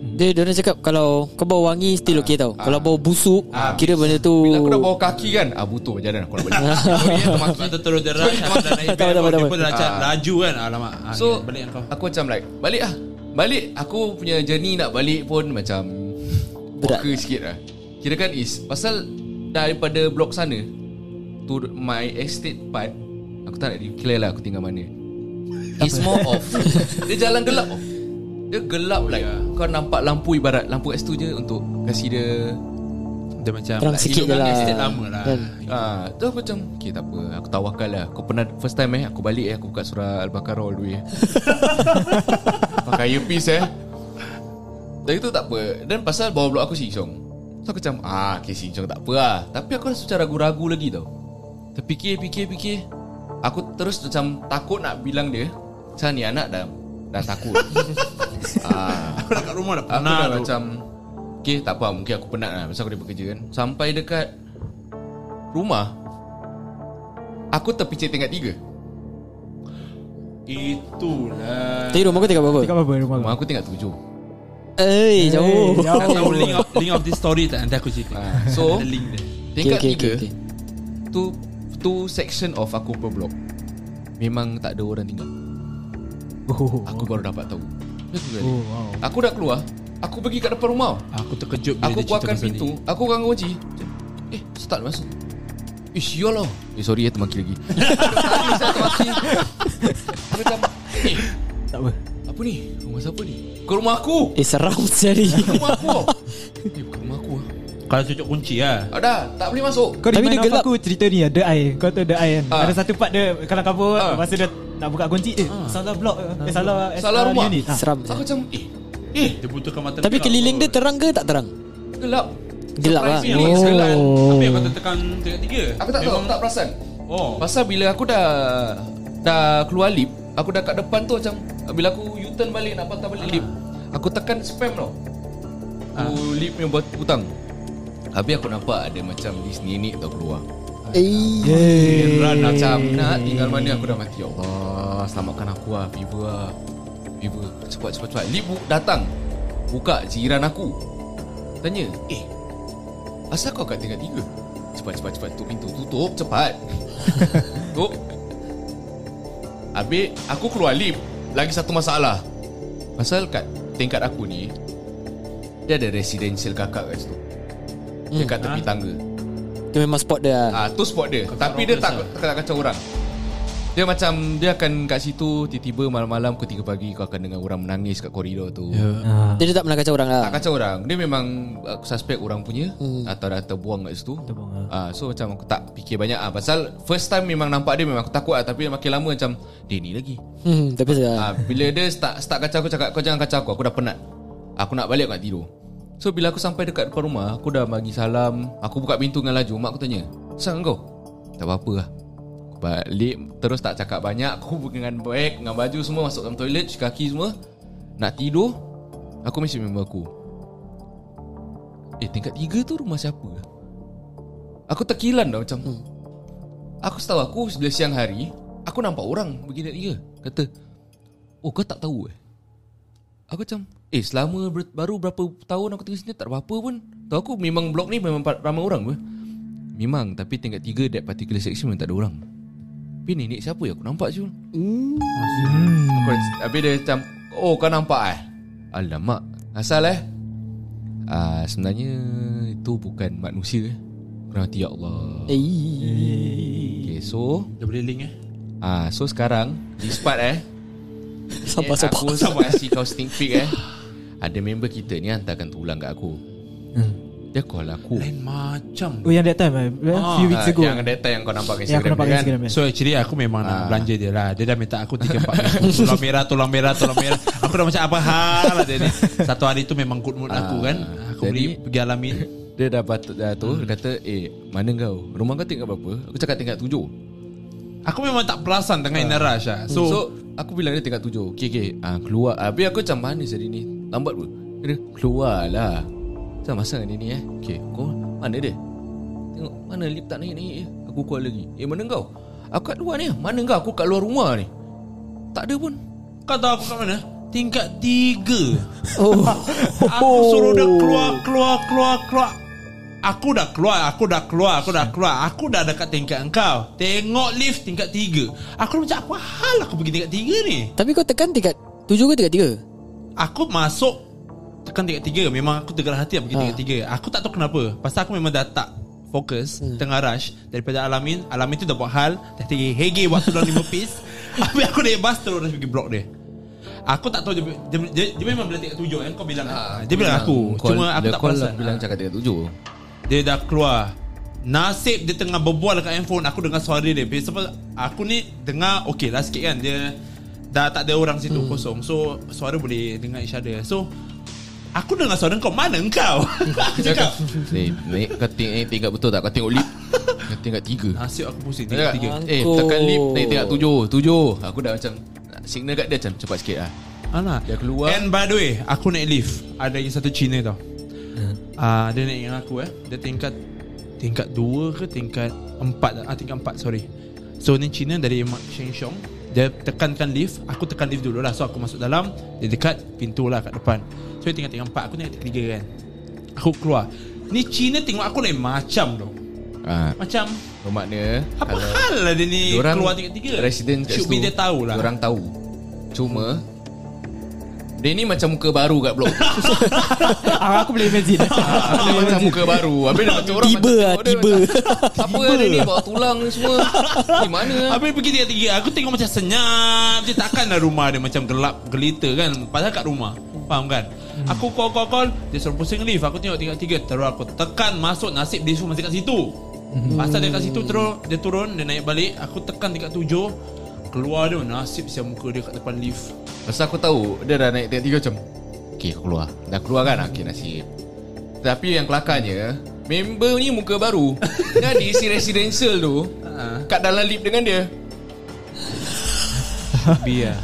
Dia dia orang cakap Kalau kau bau wangi Still okay tau. Kalau bau busuk Ah, Kira benda tu Bila aku dah bau kaki kan Ah butuh jalan aku nak balik. [LAUGHS] Tu terus dia rush naik Tak apa, apa, Dia pun dah Ah. laju kan? Alamak ah, So Balik kau. Aku macam like Balik lah. Balik Aku punya journey nak balik pun Macam Berat. Sikit lah. Kira kan is Pasal Daripada blok sana To my estate part Aku tak nak declare lah Aku tinggal mana. It's more of Dia jalan gelap. tau. Dia gelap like Kau nampak lampu ibarat Lampu kat situ je Untuk Kasih dia Dia macam Terang like, sikit je dalam lah. estate lama lah. Kan? Ah, tu aku macam Okay tak apa. Aku tawakal lah. Aku pernah First time eh Aku balik eh Aku buka surah Al-Baqarah all the way [LAUGHS] Pakai earpiece eh. Dan itu tak apa. Dan pasal bawah blok aku Singsong So aku macam Ah okay Singsong tak apa lah. Tapi aku rasa macam ragu-ragu lagi tau. Terfikir fikir fikir. Aku terus macam Takut nak bilang dia Macam ni anak dah Dah takut. [LAUGHS] Ah, Aku dah kat rumah dah Aku pernah dah macam Okay tak apa Mungkin aku penat lah. Pasal aku dah bekerja kan. Sampai dekat Rumah Aku terpicit tingkat tiga. Itulah. Tapi rumah kau tinggal berapa? Tingkat berapa rumah kau? Rumah aku tingkat tujuh. Eh jauh. Eh, jauh. Kau tahu link of, link of this story tak? Nanti aku cerita. Ah, so- Ada link dia. Tingkat okay, tiga okay, okay. Tu Tu section of aku per block. Memang tak ada orang tinggal Oh, Aku baru dapat tahu. Oh wow. Aku dah keluar Aku pergi kat depan rumah. Aku terkejut bila Aku keluarkan pintu. ni. Aku akan kunci Eh start masuk. Eh sial lah Eh sorry ya termaki lagi. [LAUGHS] Tadi saya termaki Aku macam Eh Tak apa. apa ni? Rumah siapa ni? Ke rumah aku. Eh seram sekali. Rumah aku. [LAUGHS] Eh bukan rumah aku Kalau cucuk kunci lah Ada Tak boleh masuk. Kau Tapi dia gelap. aku cerita ni The Eye Kau tahu The Eye kan? Ah. Ada satu part dia Kalau kabur Ah. Masa dia nak buka kunci? Eh salah blok Eh. Salah. Salah rumah. unit. Ah. Seram Aku macam Eh Eh. Dia butuhkan mata Tapi terang keliling dia terang ke tak terang? Gelap. Gelap lah. Ni, gelap. Apa yang kau tekan tingkat tiga. Aku tak tahu Aku tak perasan. Oh. Pasal bila aku dah Dah keluar lift Aku dah kat depan tu macam Bila aku U-turn balik Nak patah balik lift Aku tekan spam tau. Aku lift punya buat hutang Habis aku nampak ada macam This nenek tau keluar Eh Yeay. Run macam Nak tinggal mana? Aku dah mati. Ya Allah Selamatkan aku lah Fever lah Fever Cepat cepat cepat. Bu- datang. Buka jiran aku. Tanya Eh Asal kau kat tingkat tiga? Cepat cepat cepat. Tutup pintu. Tutup cepat. [LAUGHS] Tutup. Habis Aku keluar lift. Lagi satu masalah. Pasal kat tingkat aku ni Dia ada residential kakak kat situ. Dia kat tepi tangga Itu memang spot dia Ah, tu spot dia. Tapi dia tak tak kacau orang. Dia macam dia akan kat situ tiba-tiba malam-malam pukul 3 pagi kau akan dengar orang menangis kat koridor tu. Yeah. Ah. Dia tak pernah kacau orang lah Tak kacau orang. Dia memang aku suspect orang punya hmm. atau dah terbuang kat situ. Terbuang, Ah, so macam aku tak fikir banyak ah pasal first time memang nampak dia memang aku takut ah tapi makin lama macam dia ni lagi. Hmm Tapi Ah, bila dia start start kacau aku cakap kau jangan kacau aku, aku dah penat. Aku nak balik aku nak tidur. So bila aku sampai dekat depan rumah, aku dah bagi salam, aku buka pintu dengan laju, mak aku tanya, "Sang kau?" Tak apa-apa lah. Aku balik terus tak cakap banyak, aku [LAUGHS] dengan beg, dengan baju semua masuk dalam toilet, kaki semua. Nak tidur, aku mesti member aku. Eh tingkat tiga tu rumah siapa? Aku terkilan dah macam hmm. Aku setahu aku bila siang hari Aku nampak orang pergi tingkat tiga Kata Oh kau tak tahu eh Aku macam Eh selama ber- baru berapa tahun aku tinggal sini Tak ada apa-apa pun. Tahu aku memang blok ni memang ramai orang pun Memang Tapi tingkat tiga That particular section memang tak ada orang. Tapi nenek siapa ya Aku nampak je Hmm. Aku Habis dia macam Oh kau nampak eh? Alamak. Asal eh? Ah, Sebenarnya Itu bukan manusia. Eh Berhati ya Allah. Eh Okay so Dia boleh link eh? ah, So sekarang Di spot eh Sabar eh, sabar. Aku sampai kasih kau sneak peek eh Ada member kita ni Hantarkan tulang kat aku. Hmm. Dia call aku. Lain macam. Oh yang that time eh, Ah, Few weeks Ah, ago. Yang data yang kau nampak kat Yang Instagram nampak kan Instagram eh. So actually aku memang nak Ah. belanja dia lah. Dia dah minta aku 3-4 minggu [LAUGHS] Tulang merah, tulang merah, tulang merah. Aku dah macam apa hal lah dia ni? Satu hari tu memang good mood aku kan? Aku Jadi- beli pergi alamin. [LAUGHS] Dia dah patut dah tu Dia kata Eh mana kau? Rumah kau tingkat berapa? Aku cakap tingkat tujuh. Aku memang tak perasan tengah in a rush lah. So, So, aku bilang dia tingkat tujuh. Okay okay. Ah, Keluar. Habis aku macam mana sih ni Lambat pun. Dia keluar lah Macam masa ni ni eh. Okay kau Mana dia? Tengok mana lip tak naik-naik eh. Aku call lagi. Eh mana kau? Aku kat luar ni. Mana kau? Aku kat luar rumah ni. Tak ada pun. Kau tahu aku kat mana? Tingkat tiga. [LAUGHS] Oh. Aku suruh dia keluar, keluar, keluar, keluar. Aku dah keluar, aku dah keluar, aku dah keluar. Aku dah dekat tingkat engkau. Tengok lift tingkat tiga. Aku macam apa hal aku pergi tingkat tiga ni? Tapi kau tekan tingkat Tujuh ke tingkat tiga Aku masuk Tekan tingkat tiga Memang aku tergerak hati nak pergi Ha. tingkat tiga. Aku tak tahu kenapa. Pasal aku memang dah tak Fokus hmm. Tengah rush. Daripada Alamin Alamin tu dah buat hal Dah tinggi Hege buat tudang lima piece. [LAUGHS] Habis aku naik bas Terus rush pergi blok dia. Aku tak tahu dia, dia, dia, dia memang bilang tingkat tujuh kan Kau bilang Ah, Dia bilang aku. call, Cuma aku tak call perasan. bilang Ah. cakap tingkat tujuh. Dia dah keluar. Nasib dia tengah berbual dekat handphone Aku dengar suara dia. Sebab aku ni Dengar Okay lah sikit kan. Dia Dah tak ada orang situ hmm. kosong. So suara boleh dengar each other. So Aku dengar suara kau Mana kau [LAUGHS] Aku cakap. naik kau tengok eh, tingkat betul tak? Kau tengok lip. Kau tingkat tiga. Nasib aku pusing. Tingkat tiga. Eh tekan lip Naik tingkat tujuh Tujuh. Aku dah macam Signal kat dia macam Cepat sikit lah Alah. Dia keluar. And by the way Aku naik lift. Ada lagi satu Cina tau. Ah, Dia naik dengan aku eh. Dia tingkat Tingkat dua ke tingkat empat? Ah, Tingkat empat sorry. So ni Cina dari Mak Sheng Siong Dia tekankan lift Aku tekan lift dulu lah So aku masuk dalam Dia dekat pintu lah kat depan. So dia tingkat empat Aku tingkat tiga kan. Aku keluar. Ni Cina tengok aku lain macam tau ah, Macam Bermakna Apa hal lah dia ni Keluar tingkat tiga Resident kat Should situ be dia tahu lah. Orang tahu. Cuma Dia ni macam muka baru kat blok. [LAUGHS] Ah, Aku boleh imagine. Dia macam muka baru. Habis dah macam orang Tiba lah, dia tiba. [LAUGHS] Apa ada ni Bawa tulang ni semua. Di mana? Lah Habis pergi tiga-tiga. Aku tengok macam senyap. Je Takkanlah rumah dia macam gelap Gelita kan. Padahal kat rumah. Faham kan? Aku call call call. Dia suruh pusing lift. Aku tengok tiga-tiga. Terus aku tekan masuk Nasib dia semua masih kat situ. Pasal dia kat situ Terus dia turun Dia naik balik. Aku tekan tingkat tujuh Keluar dia Nasib siap muka dia kat depan lift. Pasal aku tahu Dia dah naik tingkat tiga macam Okay aku keluar. Dah keluar kan? Okay nasib. Tapi yang kelakarnya Member ni muka baru. [LAUGHS] Jadi si residential tu Kat dalam lift dengan dia. [LAUGHS] Biar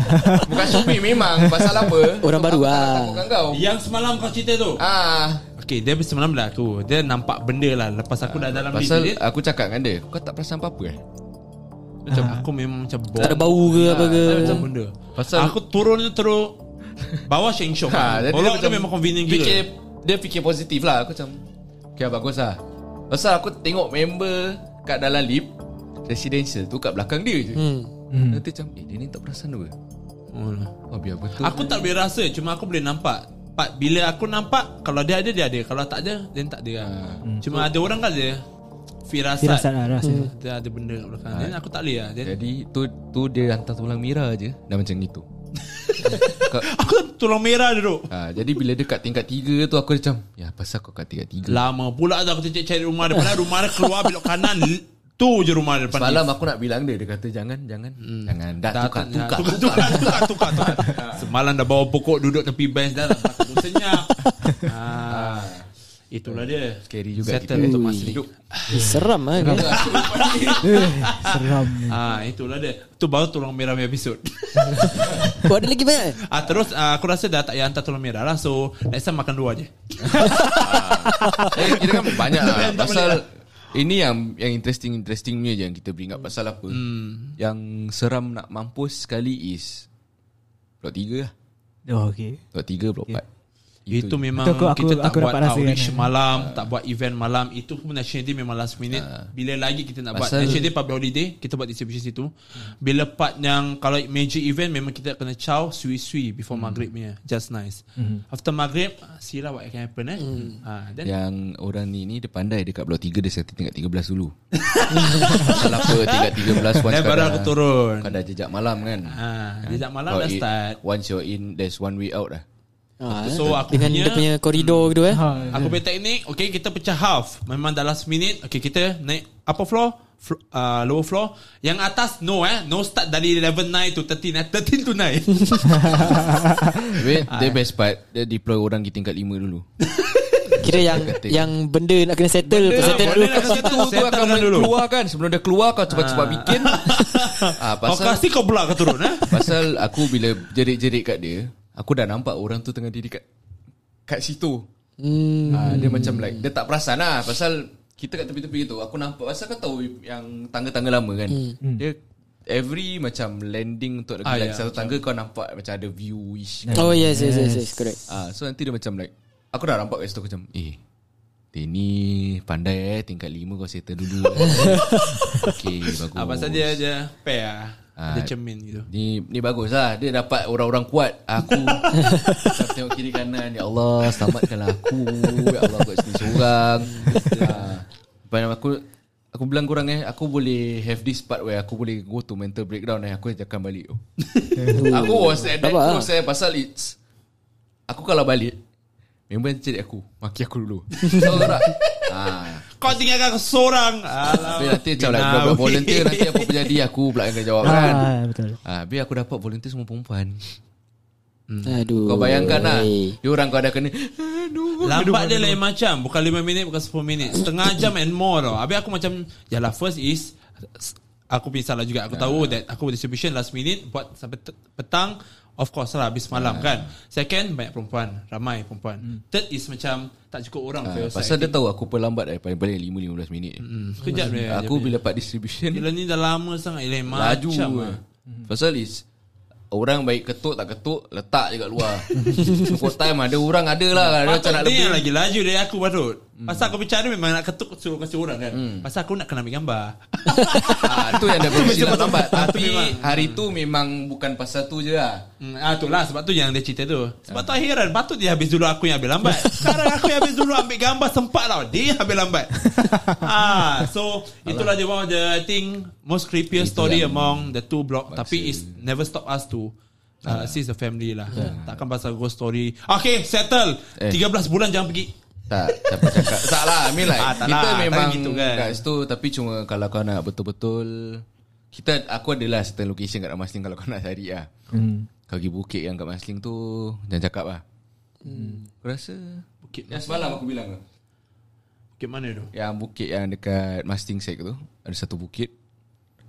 Bukan Shopee memang. Pasal apa? Orang baru Aku lah. takutkan kau? Yang semalam kau cerita tu? Ah, Okay dia semalam dah tu. Dia nampak benda lah. Lepas aku dah dalam lift Pasal dia, aku cakap dengan dia Kau tak perasan apa-apa eh Macam aku memang macam bau Tak ada bau ke apa ke? Tak ada macam benda. Pasal- Aku turun je terus Bawah Sheng Shong ha, Tolak dia dia memang convenient gila. fikir, Dia fikir positif lah. Aku macam Okay bagus lah. Pasal aku tengok member Kat dalam lift Residential tu kat belakang dia je. Hmm. hmm. Dia macam Eh dia ni tak perasan tu ke Oh. Oh biar betul Aku tak boleh rasa Cuma aku boleh nampak. Part bila aku nampak Kalau dia ada dia ada. Kalau tak ada Dia tak ada. Lah. Cuma ada orang kan dia Firasat, Firasat lah rasa. Dia ada benda kat belakang. Then aku tak boleh lah. Then, Jadi tu tu dia hantar tulang merah je. Dah macam gitu [LAUGHS] Kau, Aku tulang merah duduk ha, Jadi bila dia kat tingkat tiga tu Aku macam Ya pasal kau kat tingkat tiga? Lama pula tu aku cari rumah dia Padahal rumah dia keluar belok kanan. Tu je rumah dia depan Semalam lift. aku nak bilang dia. Dia kata jangan Jangan. Jangan. Dah Dah tukar tak- Tukar. tukar, tukar, tukar, tukar, tukar. [LAUGHS] Semalam dah bawa pokok duduk tepi bench dah lah. Belakang tu senyap. ah, [LAUGHS] itulah dia. Scary juga Settle kita. untuk masa hidup. Eh, Seram lah kan Eh, [LAUGHS] Seram Ah, itulah dia. Tu baru tulang merah punya episod. [LAUGHS] Oh ada lagi banyak ah, terus ah, aku rasa dah tak payah hantar tulang merah lah. So, next time makan dua je. Eh, kira kan [LAUGHS] banyak lah Pasal Ini yang Yang interesting Interesting punya je Yang kita bring up Pasal apa Hmm. Yang seram nak mampus sekali is Blok 3 lah Oh okay Blok 3 blok 4 Itu, memang Itu aku- aku- kita tak aku buat outreach kan. malam, tak buat event malam. Itu pun National Day memang last minute. Bila lagi kita nak buat National Day public holiday, kita buat distribution situ. Bila part yang kalau major event memang kita kena chow sui-sui before maghrib punya. Just nice. After maghrib, see lah what can happen eh. Ha, then Yang orang ni ni Dia pandai dekat blok 3 Dia settle tingkat 13 dulu [LAUGHS] Pasal apa tingkat 13 Once Then kau baru aku turun. Kau dah jejak malam kan Ha, jejak malam dah start. Once you're in There's one way out lah ah, So, aku Dengan punya- dia punya koridor gitu eh. Ha, Aku punya teknik Okay kita pecah half. Memang dah last minute Okay kita naik Upper floor fl- uh, Lower floor. Yang atas no eh. No start dari 11 9 to 13 eh. 13 to 9 Tapi the best part Dia deploy orang di tingkat 5 dulu. Kira yang Yang benda nak kena settle Benda- Settle benda dulu. nak kena Tu tu Settle akan kan dulu. keluar kan Sebelum dia keluar Kau cepat-cepat bikin. [LAUGHS] Ah, Kau Pasal kasih kau pula kau turun eh. Pasal aku bila jerit-jerit kat dia Aku dah nampak orang tu tengah diri kat Kat situ. Hmm. ha, Dia macam like Dia tak perasan lah. Pasal Kita kat tepi-tepi tu Aku nampak. Pasal kau tahu Yang tangga-tangga lama kan? Dia Every macam landing Untuk Ah, like ya, satu tangga Kau nampak macam ada view wish Oh yes yes yes, yes correct. Ah, So nanti dia macam like Aku dah nampak kat situ Aku macam Eh dia ni pandai eh Tingkat lima kau settle dulu. [LAUGHS] Okay bagus ah, Pasal dia dia Pair lah Ah, Dia cermin gitu. Ni ni bagus lah Dia dapat orang-orang kuat. [LAUGHS] Aku. Tengok kiri kanan. Ya Allah Selamatkanlah aku. Ya Allah aku sini seorang ha. aku Aku bilang korang eh. Aku boleh have this part Where aku boleh go to mental breakdown eh. Aku ajakkan balik oh. [LAUGHS] Aku was at that lah. close eh Pasal it's Aku kalau balik Member yang cari aku Maki aku dulu. [LAUGHS] Tahu tak? Ha. Kau tinggalkan aku seorang. Tapi Alah nanti macam like Buat volunteer Nanti apa pun jadi Aku pula yang akan jawab kan? ah, Betul. Ha, Habis aku dapat volunteer semua perempuan. Aduh Kau bayangkan lah. Dia orang kau ada kena Aduh. Lambat dia lain macam. Bukan 5 minit Bukan 10 minit. Setengah jam and more tau. Habis aku macam Yalah first is Aku punya salah juga. Aku tahu that Aku distribution last minute Buat sampai petang Of course lah Habis malam kan. Second Banyak perempuan. Ramai perempuan. Third is macam Tak cukup orang for your Ah, Pasal dia tahu aku perlambat eh Paling-paling 5-15 minit. Hmm, Sekejap dia Aku bila part distribution. Gila ni dah lama sangat Lain Laju macam lah. Pasal is Orang baik ketuk tak ketuk Letak je kat luar. [LAUGHS] Cukup time ada orang ada lah. Dia macam nak dia lebih. lagi laju dari aku patut Pasal aku bicara memang nak ketuk suruh kasih orang kan. Pasal aku nak kena ambil gambar. [LAUGHS] ah, tu yang dah bersilap lambat Ah, tu Tapi hari tu memang bukan pasal tu je lah Hmm, ah tu lah sebab tu yang dia cerita tu. Sebab tu akhiran patut dia habis dulu aku yang ambil lambat. [LAUGHS] Sekarang aku yang habis dulu ambil gambar sempat tau. Dia ambil lambat. [LAUGHS] ah, so itulah dia one of the I think most creepiest Itu story among the two block tapi it's never stop us to uh, assist the family lah. Takkan pasal ghost story. Okay, settle. Eh. 13 bulan jangan pergi. Tak Siapa cakap [LAUGHS] Tak lah I mean like Ah, tak Kita lah, memang tak gitu kan. Kat situ Tapi cuma Kalau kau nak betul-betul Kita Aku adalah certain location kat Masling Kalau kau nak cari lah Hmm. Kau pergi bukit yang kat Masling tu Jangan cakap lah hmm. Aku rasa Bukit Yang semalam aku bilang tu Bukit mana tu? Yang bukit yang dekat Masting Sek tu Ada satu bukit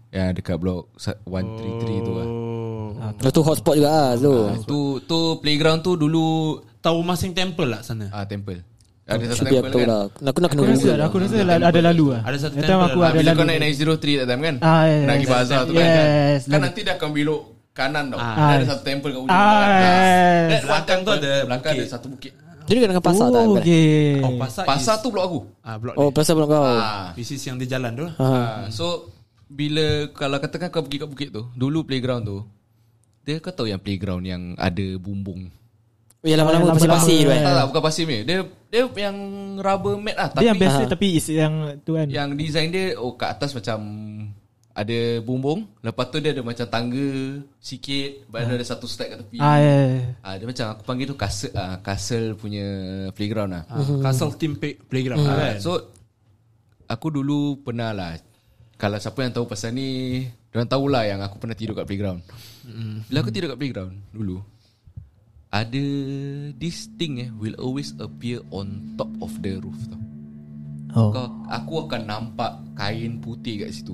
Yang dekat blok sa- 133 tu lah Oh. Oh, tu hotspot juga ah tu. Ah, tu tu playground tu dulu Tahu Masing Temple lah sana. ah temple. Ada satu temple aku kan. lah. Aku nak kena Aku rasa lah. aku rasa ada, ada lalu lah. Ada satu time temple aku lah. ada Bila lalu. kau naik 903 that time kan? Ah, yeah, Nak pergi bazar tu kan? yes, Kan lalu. nanti dah akan belok kanan tau. Ah. Ada satu temple kat ujung. Ah, belakang. yes. Belakang tu ada belakang ada satu bukit. Dia dekat dengan pasar tak? Oh, okay. Oh, pasar, Pasar is- tu blok aku. Ah, blok Oh, oh. pasar belum kau. Ah. This is yang dia jalan tu. Ah, so bila kalau katakan kau pergi kat bukit tu, dulu playground tu, dia kau tahu yang playground yang ada bumbung. Oh, yang lama-lama pasir pasir tu Tak kan. lah, bukan pasir ni. Dia dia yang rubber mat lah. Tapi Dia yang biasa Ah. tapi is yang tu kan. yang design dia oh kat atas macam ada bumbung, lepas tu dia ada macam tangga sikit, baru ada satu step kat tepi. Ah, yeah, yeah. Ah, dia macam aku panggil tu castle ah, castle punya playground lah. Ah, Castle Team Play- Playground lah kan. So aku dulu pernah lah kalau siapa yang tahu pasal ni, orang tahulah yang aku pernah tidur kat playground. Bila aku tidur kat playground dulu, ada this thing eh will always appear on top of the roof tau. Oh. Kau, aku akan nampak kain putih kat situ.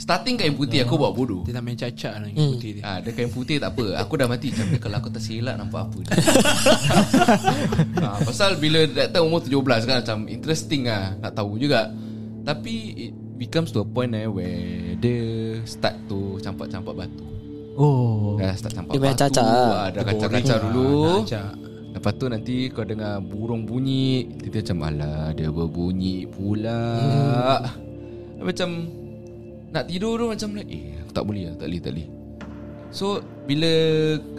Starting kain putih aku buat bodoh. Dia nak main cacat lah yang putih dia. Ah, ada kain putih tak apa. Aku dah mati macam kalau aku tersilap nampak apa. dia. [LAUGHS] ah, pasal bila that time umur 17 kan macam interesting lah nak tahu juga. Tapi it becomes to a point eh where dia start to campak-campak batu. Oh. Dah start campak Dia main batu. cacak. Ah, dah kacau-kacau dulu. lah, nak acak. Lepas tu nanti kau dengar burung bunyi Dia macam Alah dia berbunyi pula hmm. Macam Nak tidur tu macam Eh aku tak boleh lah Tak boleh tak boleh So Bila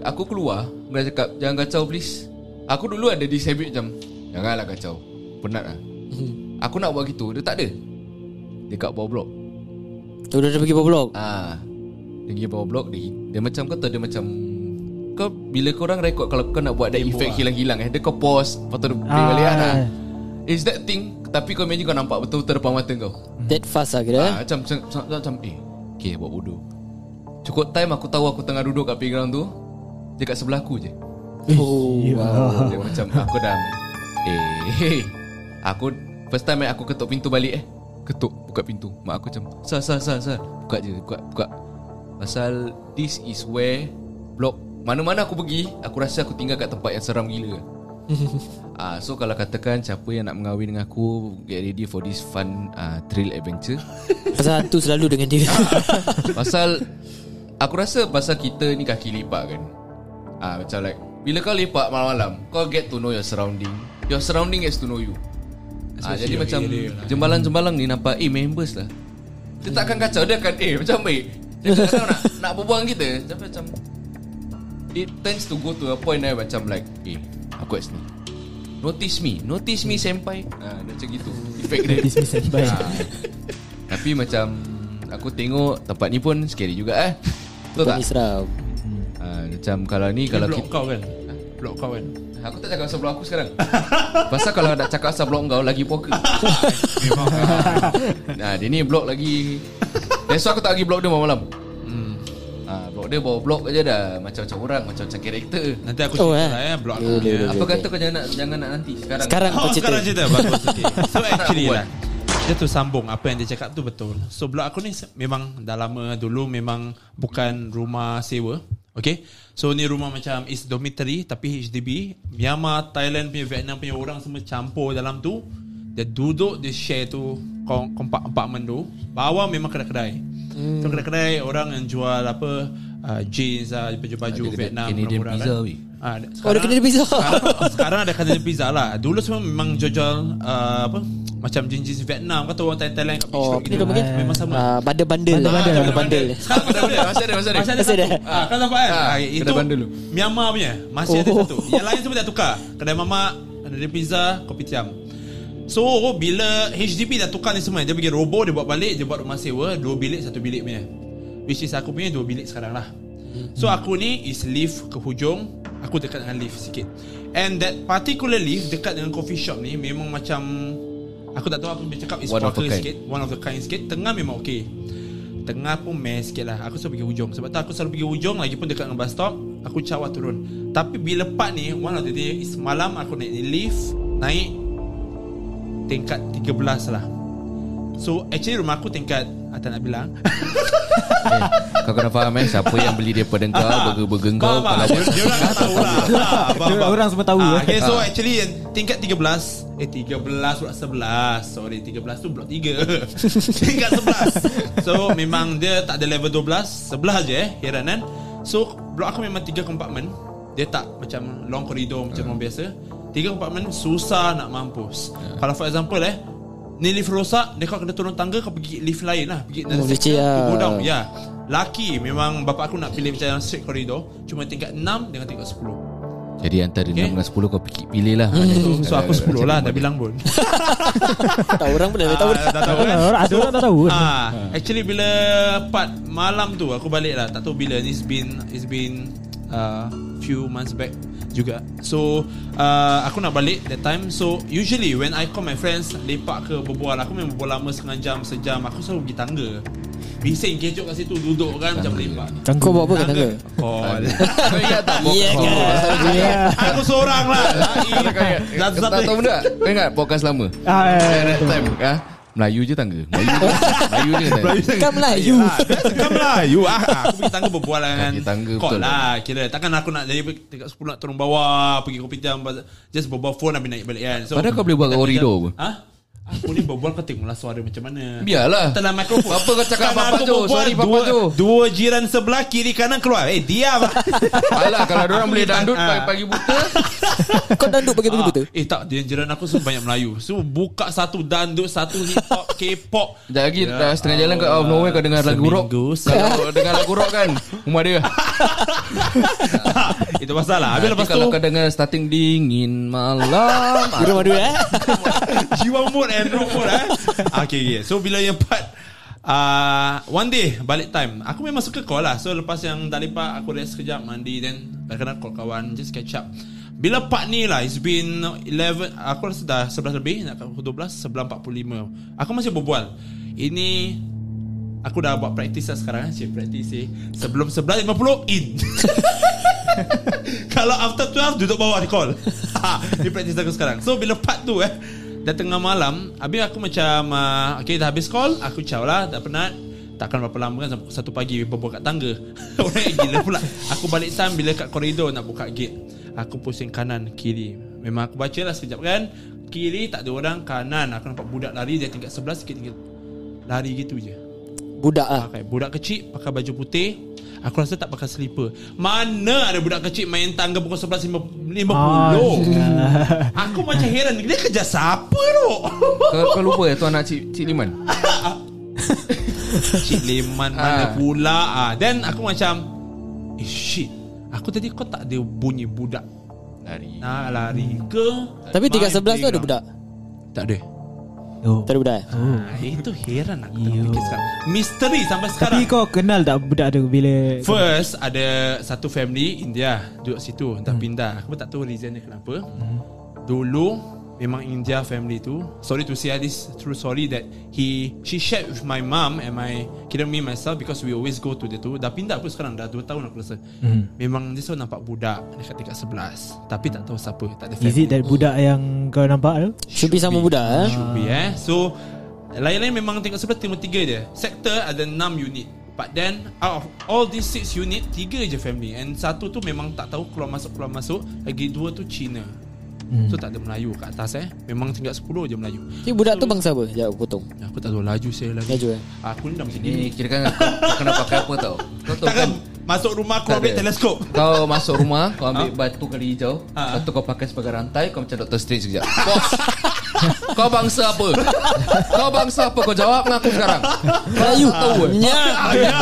Aku keluar Mereka cakap Jangan kacau please Aku dulu ada this habit macam Janganlah kacau Penat lah Aku nak buat gitu Dia tak ada Dekat bawah blok Tu dah pergi bawah blok. Ah, Dia pergi bawah blok dia, dia macam kau tahu Dia macam Kau bila korang rekod Kalau kau nak buat Ada efek hilang-hilang eh Dia kau pause Lepas tu dia Ah, balik kan? eh. ah. It's that thing Tapi kau imagine kau nampak Betul-betul depan mata kau. That fast lah kira. ah, Macam macam, macam, macam Eh Okay buat bodoh. Cukup time aku tahu Aku tengah duduk kat playground tu Dia kat sebelah aku je. Oh. Dia macam aku dah Eh hey, [LAUGHS] Aku First time eh, aku ketuk pintu balik eh. Ketuk Buka pintu. Mak aku macam Sal sal sal sal Buka je Buka buka Pasal This is where Block Mana-mana aku pergi Aku rasa aku tinggal kat tempat yang seram gila. [LAUGHS] Ah, So kalau katakan Siapa yang nak mengahwin dengan aku Get ready for this fun uh, Thrill adventure. [LAUGHS] Pasal hantu selalu dengan dia. [LAUGHS] Pasal Aku rasa pasal kita ni kaki lipat kan. Ah, Macam like Bila kau lipat malam-malam Kau get to know your surrounding. Your surrounding gets to know you. Ah, Jadi macam lah. Jembalang-jembalang ni nampak Eh members lah. Dia takkan kacau Dia akan eh macam baik Dia kadang nak, nak berbual dengan kita Macam macam It tends to go to a point eh Macam like Eh aku kat sini Notice me Notice me senpai ah, Dia macam gitu Efek dia Notice me, senpai. Ah. Tapi macam Aku tengok Tempat ni pun Scary juga eh Betul tak? Ah, macam kalau ni Kalau Kalau blok kita kau kan. Blok kau kan. Aku tak cakap pasal blok aku sekarang. [LAUGHS] Pasal kalau nak cakap pasal blok kau Lagi poker. [LAUGHS] Nah dia ni blok lagi. Why aku tak pergi blok dia malam-malam Hmm. Ah, blok dia bawa blok aja dah. Macam-macam orang Macam-macam karakter. Nanti aku Oh, cerita eh. lah eh blok aku ni. boleh. Apa kata kau jangan nak Jangan nak nanti? Sekarang. Sekarang kau Oh cerita. sekarang cerita. Bagus okay. [LAUGHS] So actually lah Dia tu sambung Apa yang dia cakap tu betul. So blok aku ni Memang dah lama. Dulu Memang Bukan rumah sewa Okay So ni rumah macam Is dormitory Tapi HDB Myanmar Thailand punya Vietnam punya orang Semua campur dalam tu Dia duduk Dia share tu kom- Kompak apartment tu Bawah memang kedai-kedai hmm. So kedai-kedai Orang yang jual apa uh, Jeans lah Baju-baju Ah, dia kedai Vietnam Canadian murah-murah pizza, kan. weh. Ah, Oh ada kedai pizza sekarang, sekarang ada kedai pizza lah. Dulu semua memang jual uh, apa macam jenis Vietnam kata orang Thailand kat Oh beach Ini road nama gitu. dia Memang sama. Ah, Bandel-bandel Bandel-bandel. Ah, Bandel Sekarang ada boleh. Masih ada, masih ada. Masih ada Masih ada. Ah, kau nampak kan? Ah, Ah, kedai itu bandel dulu. Myanmar punya. Masih ada Oh. satu. Yang lain semua dah tukar. Kedai mamak, ada pizza, kopi tiam. So bila HDB dah tukar ni semua Dia pergi robo Dia buat balik Dia buat rumah sewa Dua bilik Satu bilik punya Which is aku punya Dua bilik sekarang lah So aku ni Is lift ke hujung Aku dekat dengan lift sikit And that particular lift Dekat dengan coffee shop ni Memang macam Aku tak tahu apa dia cakap. Is One of kind. sikit. One of the kind sikit. Tengah memang okay Tengah pun meh sikit lah. Aku selalu pergi hujung. Sebab tu aku selalu pergi hujung Lagipun dekat dengan bus stop Aku cawa turun. Tapi bila part ni One of the day is Malam aku naik lift Naik Tingkat 13 lah So actually rumah aku tingkat ah, Tak nak bilang. Eh, Kau kena faham eh Siapa yang beli daripada kau Burger-burger kau Faham tak? Kalau Dia, dia orang tak tahu lah. [LAUGHS] Ah, faham, Dia- faham. orang semua tahu, ah, eh. Okay so Ah. actually yang Tingkat 13 Eh 13 blok 11 Sorry 13 tu blok 3 [LAUGHS] Tingkat 11 So memang dia tak ada level 12 Sebelah je eh Heran kan? So blok aku memang 3 kompartmen Dia tak macam long corridor Macam orang biasa. 3 kompartmen Susah nak mampus. Kalau for example eh Ni lift rosak Dia kau kena turun tangga Kau pergi lift lain lah. Pergi Oh, to lah. go down Ya. Laki memang Bapak aku nak pilih macam straight corridor Cuma tingkat 6 Dengan tingkat 10 Jadi antara Okay. 6 dengan 10 Kau pikir pilih lah. So, so aku 10 lah Dah bilang pun. [LAUGHS] Tak orang pun dah tahu. Ah, dah tahu kan? Orang- Ada orang tak tahu. Ah, actually bila part malam tu aku balik lah. Tak tahu bila. It's been it's been uh, few months back juga. So uh, aku nak balik that time. So usually when I call my friends lepak ke berbual, aku memang berbual lama setengah jam, sejam. Aku selalu pergi tangga. Bising kejuk kat situ duduk kan macam lepak. Kau buat apa kat tangga Call. Kau [LAUGHS] ingat tak Ya Kau- kan aku seorang lah. Kau ingat Satu Kau tak tahu benda tak? Kau ingat podcast lama Ah, that time ah, Melayu je tangga. Melayu je [LAUGHS] Melayu je tangga. Kan Melayu. Kan Melayu. [LAUGHS] Ah, Aku pergi tangga berbual dengan tangga, Call betul. lah Kira. Takkan aku nak Dari tingkat 10 nak turun bawah Pergi kopi jam Just berbual phone Habis naik balik kan. So, Padahal kau boleh buat kat koridor apa? Ha? Aku ni berbual kau tengoklah suara macam mana. Biarlah. Dalam mikrofon. Apa kau cakap Bapak aku Jo? Sorry, Bapak dua, Jo. Dua jiran sebelah Kiri kanan keluar. Eh diam. [LAUGHS] Alah kalau orang boleh dandut Ah. Pagi buta. [LAUGHS] Kau danduk bagi-bagi Ah, betul Eh tak. Dia jiran aku semua banyak Melayu. So buka satu dandut Satu hip hop K-pop. Sekejap lagi dah Setengah jalan kat out of nowhere Kau dengar lagu rock. Seminggu Kalau dengar lagu rock kan Rumah dia. [LAUGHS] Itu pasal lah. Habis lepas kalau tu kau dengar Starting dingin malam Di rumah dua eh? Jiwa mood and rock mood eh? [LAUGHS] Okay okay. So bila yang part uh, One day Balik time Aku memang suka call lah. So lepas yang dah lepak Aku rest sekejap Mandi Then kadang-kadang call kawan Just catch up. Bila part ni lah It's been 11 Aku rasa dah 11 lebih Nak pukul 12 11.45 Aku masih berbual. Ini Aku dah buat practice lah sekarang Cik practice eh. Sebelum 11.50 In. [LAUGHS] Kalau after 12 Duduk bawah di call. [LAUGHS] Ni practice aku sekarang. So bila part tu eh Dah tengah malam Habis aku macam uh, Okay dah habis call Aku caw lah Dah penat. Takkan berapa lama kan Sampai 1 pagi Berbual kat tangga. [LAUGHS] Orang gila pula. Aku balik time Bila kat koridor Nak buka gate. Aku pusing kanan Kiri. Memang aku baca lah sekejap kan. Kiri tak ada orang Kanan. Aku nampak budak lari Dia tingkat sebelah sikit tingkat Lari gitu je. Budak ah. pakai budak kecil pakai baju putih aku rasa tak pakai slipper. Mana ada budak kecil main tangga pukul 11.50 aku macam heran. Dia kerja siapa tu Kau, kau lupa ya Tu anak Cik, Cik Liman? [LAUGHS] Cik mana Ah. pula? Ah. Then aku macam Eh shit. Aku tadi kau tak ada bunyi budak Lari. Nak lari ke? Tapi tingkat Main 11 tu ada budak? Tak ada Oh. Tak ada budak eh ah, Itu heran aku tengah Yo. fikir sekarang Misteri sampai sekarang Tapi kau kenal tak budak tu bila First ada satu family India duduk situ dah pindah. Aku pun tak tahu reason dia kenapa. Dulu memang India family tu sorry to say this true sorry that he she shared with my mom and my kira me myself because we always go to the tu dah pindah pun sekarang dah 2 tahun aku rasa. Hmm. memang dia selalu nampak budak dekat tingkat 11 tapi tak tahu siapa tak ada Is family. it that budak yang kau nampak tu? Should be sama budak eh? Should be eh? So lain-lain memang tingkat 11 tengok 3 je. Sektor ada 6 unit. But then Out of all these 6 unit Tiga je family. And satu tu memang tak tahu Keluar masuk Keluar masuk. Lagi dua tu Cina Hmm. So tak ada Melayu kat atas eh. Memang tingkat 10 je Melayu. Tapi budak tu bangsa apa? Sekejap aku potong. Aku tak tahu laju saya lagi. Laju eh. Aku ni dah macam gini Ni kira kan kau, kau kena pakai apa tau? Kau tahu kan Masuk rumah Kau ambil teleskop Kau masuk rumah Kau ambil batu kali hijau Ha. Lepas tu kau pakai sebagai rantai Kau macam Dr. Strange sekejap [LAUGHS] Bos Kau bangsa apa Kau bangsa apa Kau jawab dengan aku sekarang Melayu tahu eh? Ya.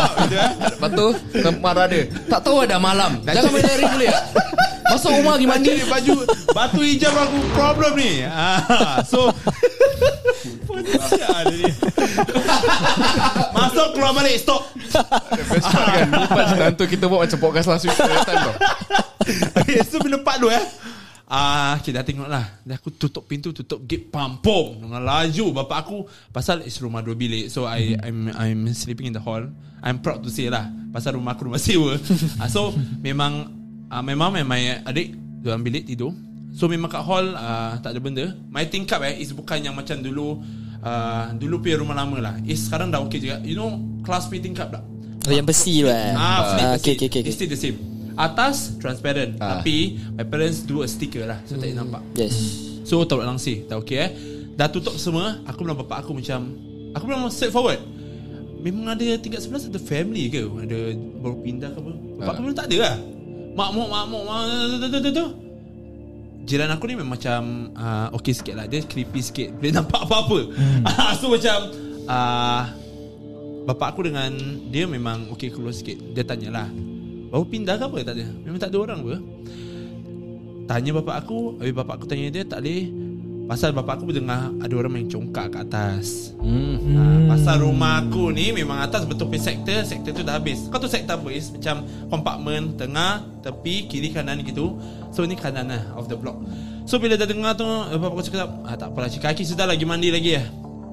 Lepas tu Kau marah dia Tak tahu ada malam Jangan main air boleh? Masuk rumah pergi mandi baju Batu hijau aku problem ni ah, So. [LAUGHS] Masuk keluar balik Stop. Best part kan? Lepas time tu kita buat macam podcast last week tau. Okay so bila part tu eh. Ah, okay, dah tengok lah Dah aku tutup pintu Tutup gate Pampung. Dengan laju Bapak aku Pasal is rumah dua bilik. So I I'm I'm sleeping in the hall. I'm proud to say lah Pasal rumah aku rumah sewa. [LAUGHS] Ah, So Memang ah, Memang memang adik Dalam bilik tidur So memang kat hall ah, Tak ada benda My tingkap eh Is bukan yang macam dulu ah, Dulu punya rumah lama lah Is sekarang dah okay juga You know Class P tingkap tak Oh yang besi tu eh Ah, flip Ah, the Okay okay okay It's still the same. Atas transparent, Ah. tapi my parents do a sticker lah, so tak boleh nampak. Yes So taruh langsir, tak okay eh. Dah tutup semua, aku bilang bapak aku macam, aku bilang straightforward. Memang ada tingkat sebelah ada family ke? Ada baru pindah ke apa? Bapak Ah. aku bilang tak ada lah. Makmuk, makmuk, makmuk, tu, tu, tu, tu. Jiran aku ni memang macam uh, Okay sikit lah. Dia creepy sikit. Boleh [LAUGHS] nampak apa-apa. Hmm. [LAUGHS] So macam uh, Bapak aku dengan Dia memang Okay close sikit. Dia tanyalah Baru pindah ke apa? Tak ada Memang tak ada orang apa. Tanya bapak aku. Habis bapak aku tanya dia Tak boleh Pasal bapak aku dengar Ada orang main congkak kat atas. Hmm. Ha, pasal rumah aku ni memang atas betul punya sektor Sektor tu dah habis. Kau tahu sektor apa is Macam kompartmen Tengah Tepi Kiri kanan gitu. So ni kanan lah Of the block. So bila dah dengar tu eh, Bapak aku cakap ah, Tak apalah cik kaki sudah lagi mandi lagi ya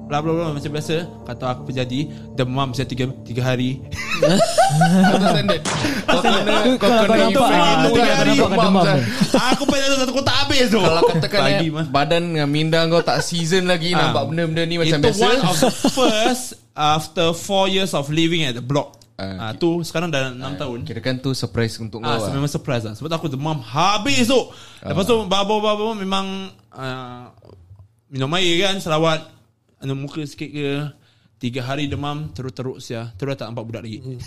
Bla bla bla Macam biasa. Kata aku terjadi Demam saya tiga, tiga hari. Kau standard. Kau kena Kau kau kena nampak, infect itu tiga hari. Demam demam kan. tu. Aku pengen satu kotak habis tu. Kalau katakan Bagi eh, mah. Badan dengan minda kau tak season lagi Ah. Nampak benda-benda ni macam Itu biasa. one of the first After four years of living at the block. Ah, Ah, tu sekarang dah enam tahun. Kira kan tu surprise untuk kau Ah, lah. memang surprise lah. Sebab tu aku demam habis tu. Lepas tu babo-babo memang uh, Minum air kan Selawat anu, Muka sikit ke Tiga hari demam Teruk-teruk sia. Terus tak nampak budak lagi. [LAUGHS]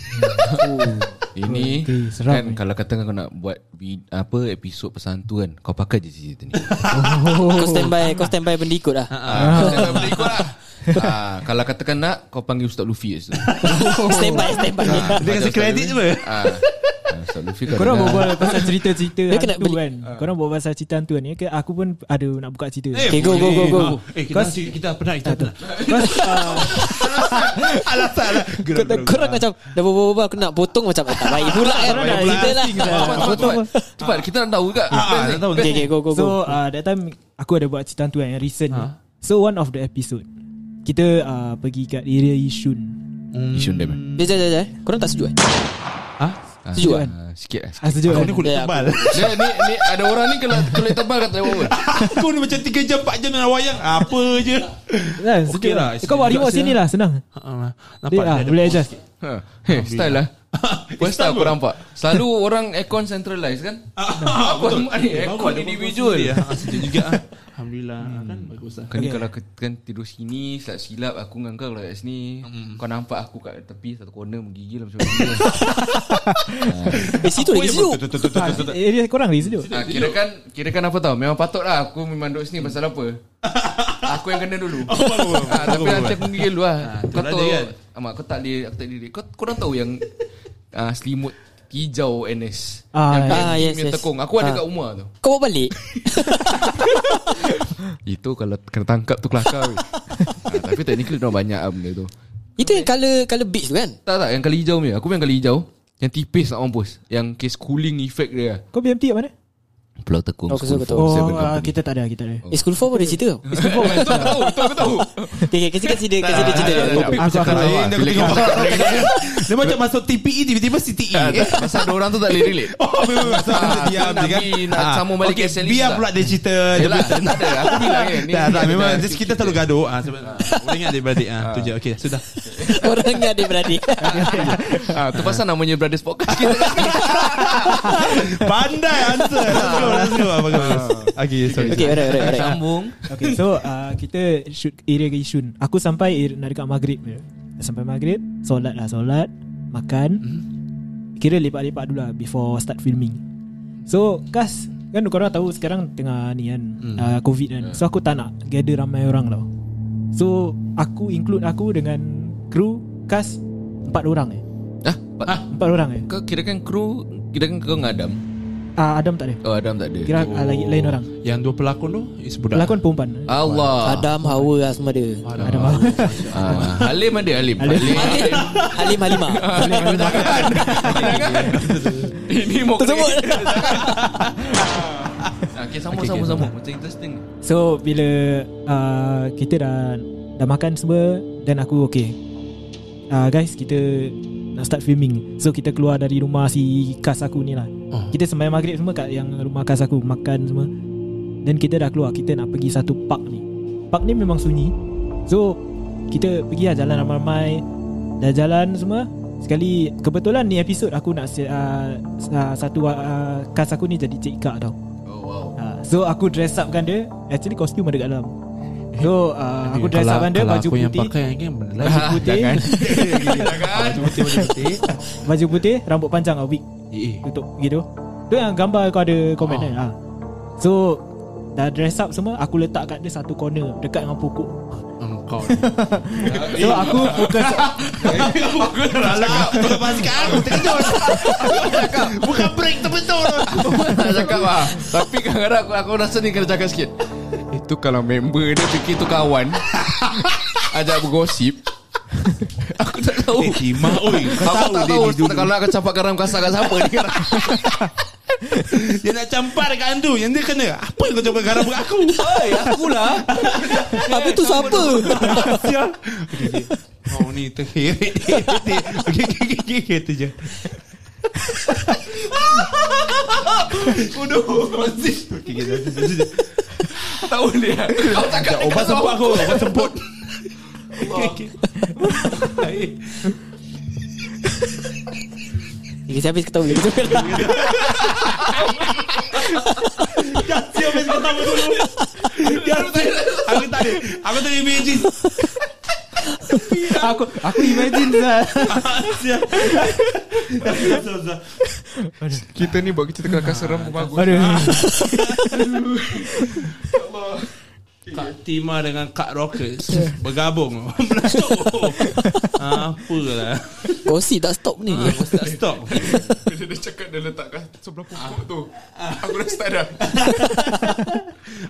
Ini Okay, seram kan ni. kalau katakan kau nak buat vid, apa episod pasal hantu kan kau pakai je cerita ni. [LAUGHS] Kau standby Kau standby benda ikut lah ah, jangan boleh ikut lah. [LAUGHS] ah, kalau katakan nak kau panggil Ustaz Luffy je. Standby Standby. Dia kasi kredit je Ah, ah, Ustaz Luffy kau Korang berbual pasal cerita-cerita Dia kena hantu beli- kan? Korang berbual pasal cerita hantu kan? Okay, Aku pun ada nak buka cerita. Okay, go, go, go, go. Eh kita, kita, kita pernah Kita pernah. [LAUGHS] Uh, Alasan lah Kau tak- Korang macam Dah berbual Aku nak potong macam Tak baik pula kan? Korang nak Cerita lah. dah. Cepat, kita nak tahu juga. Ah, ah, tak. Okay okay go go So go. uh, that time Aku ada buat cerita hantu kan Yang recent. Ni Ha. So one of the episode Kita uh, pergi kat area Yishun. Isun dia. Jom jom jom Korang tak setuju eh? Ha? Sejuk kan? Ah, sikit lah. Ah sejuk Aku kan ni kulit Ya, tebal Dia, [LAUGHS] ni, ni ada orang ni kalau kulit tebal kata apa? [LAUGHS] Aku ni macam 3 jam 4 jam dalam wayang Apa je [LAUGHS] kan, Okey sejuk lah, Eh, Kau bawa remote sini lah Senang Ah, Dia, Nampak ah, dia Boleh adjust sikit. Ha. Hey, style lah. First style time aku nampak. Selalu orang aircon centralized kan? Ah, Aku ni Eh, aircon ada individual. ah. Sejuk juga ah. Alhamdulillah kan bagus lah. Kan ni kalau kan tidur sini silap-silap aku dengan kau kalau kat sini kau nampak aku kat tepi satu corner menggigil macam [LAUGHS] ni. Eh situ lagi sejuk Ah, Area korang lagi sejuk ha, kira kan kira kan apa tau? Memang patut lah aku memang duduk sini pasal apa. [LAUGHS] Aku yang kena dulu. Ha, tapi nanti aku menggigil dulu lah. Tu kau tahu dia kan. amat aku tak boleh aku tak boleh kau korang tahu yang ah, selimut hijau NS Ah, yang ah, yang yes, yes. tekung. Aku ada Ah. kat rumah tu. Kau bawa balik? [LAUGHS] Itu kalau kena tangkap tu kelakar ha, [LAUGHS] tapi technically dah banyak lah benda tu. Itu yang colour Colour beach tu kan? Tak tak yang kali hijau ni Aku pun yang kali hijau. Yang tipis nak mampus. Yang case cooling effect dia. Kau BMT kat mana? Pulau Tekong Oh, School betul, for betul. Seven Oh ah, Company. kita tak ada Kita ada. Eh school 4 pun ada cerita? Tau Itu aku tahu Itu aku tahu. [LAUGHS] Okay okay Kasi kasi dia Kasi dia cerita. dia Aku akan dia [LAUGHS] Dia macam masuk TPE Tiba-tiba CTE Ah, Pasal ada orang tu tak boleh relate. [LAUGHS] Oh Pasal Ah, dia diam nak je kan? nak sambung balik okay, Biar pula dia cerita dia tak ada Aku bilang kan ni Tak tak ada memang kita selalu gaduh. Ah, Boleh ingat adik-beradik ah, Tu je okay sudah. Orang ni adik-beradik Ah, Tu pasal namanya Brothers Podcast. Pandai answer Ah, bagus. Okay sorry. Okay alright alright alright. Sambung. Okay so uh, Kita shoot area ke Yishun Aku sampai nak dekat maghrib je. Sampai maghrib Solat lah solat Makan. Kira lepak-lepak dulu lah Before start filming. So Kas Kan korang tahu sekarang Tengah ni kan Hmm. uh, Covid kan. So aku tak nak Gather ramai orang tau. So Aku include aku dengan Kru Kas Empat orang eh Ah, Pak, Empat orang eh kau kirakan kru Kirakan kau dengan Adam uh, Adam tak ada. Oh Adam tak ada. Kira uh, lagi lain orang. Yang dua pelakon tu Is budak. Pelakon perempuan. Allah. Adam Hawa lah semua dia Adam [LAUGHS] ah, Halim ada Halim. Halim. Halim. Halim. Halimah. [LAUGHS] Ini mau Tersebut. [LAUGHS] Okay sama sama sama Macam interesting. So bila uh, Kita dah Dah makan semua Dan aku okay. Uh, Guys kita Nak start filming. So kita keluar dari rumah Si kas aku ni lah. Oh. Kita sembahyang maghrib semua Kat yang rumah kas aku Makan semua. Dan kita dah keluar Kita nak pergi satu park ni. Park ni memang sunyi. So Kita pergi lah jalan ramai-ramai. Dah jalan semua Sekali Kebetulan ni episod Aku nak uh, uh, Satu uh, Kas aku ni jadi Cik Ika tau. Oh wow. Uh, so aku dress up kan dia. Actually kostum ada kat dalam So uh, aku dress up dia kalau Baju aku yang putih. pakai kan lain. [LAUGHS] Baju putih. Jangan [LAUGHS] Jangan Baju putih Baju putih. Baju putih Rambut panjang lah Wig. Eh eh. Tutup gitu. Tu yang gambar kau ada komen kan ha. So Dah dress up semua Aku letak kat dia satu corner Dekat dengan pokok. Engkau. [LAUGHS] So aku fokus Alah Lepas sekarang Terkejut. Bukan break terbetul Tak cakap lah Tapi kadang-kadang aku, aku rasa ni kena cakap sikit Itu kalau member dia fikir tu kawan. [LAUGHS] Ajak bergosip. [LAUGHS] Aku tak tahu. Eh Tima oi. Kau Aku tahu tak dia tahu ni dulu. Kalau nak campak garam kasar kat siapa ni? [LAUGHS] Dia nak campar dekat Andu Yang dia kena Apa yang kau campar garam kat aku? Oi, akulah. Tapi tu siapa? Sial. Okay, okay. Kau ni terheret. Okay okay okay okay okay je Bodoh. Okay je. Tahu dia Kau cakap Obat semput aku Obat semput Okay Okay, saya habis ketawa Kita Jangan siap habis ketawa dulu Jangan Aku tak ada. Aku tak ada imagine. Aku Aku imagine lah Kita ni buat kita kelakar seram pun bagus. Aduh Kak Tima dengan Kak Rockers [LAUGHS] Bergabung. [LAUGHS] Menasuk. Apalah. Gosip tak stop ni. Tak stop. [LAUGHS] Bila dia cakap dia letak kat sebelah pokok tu. Aku dah start dah.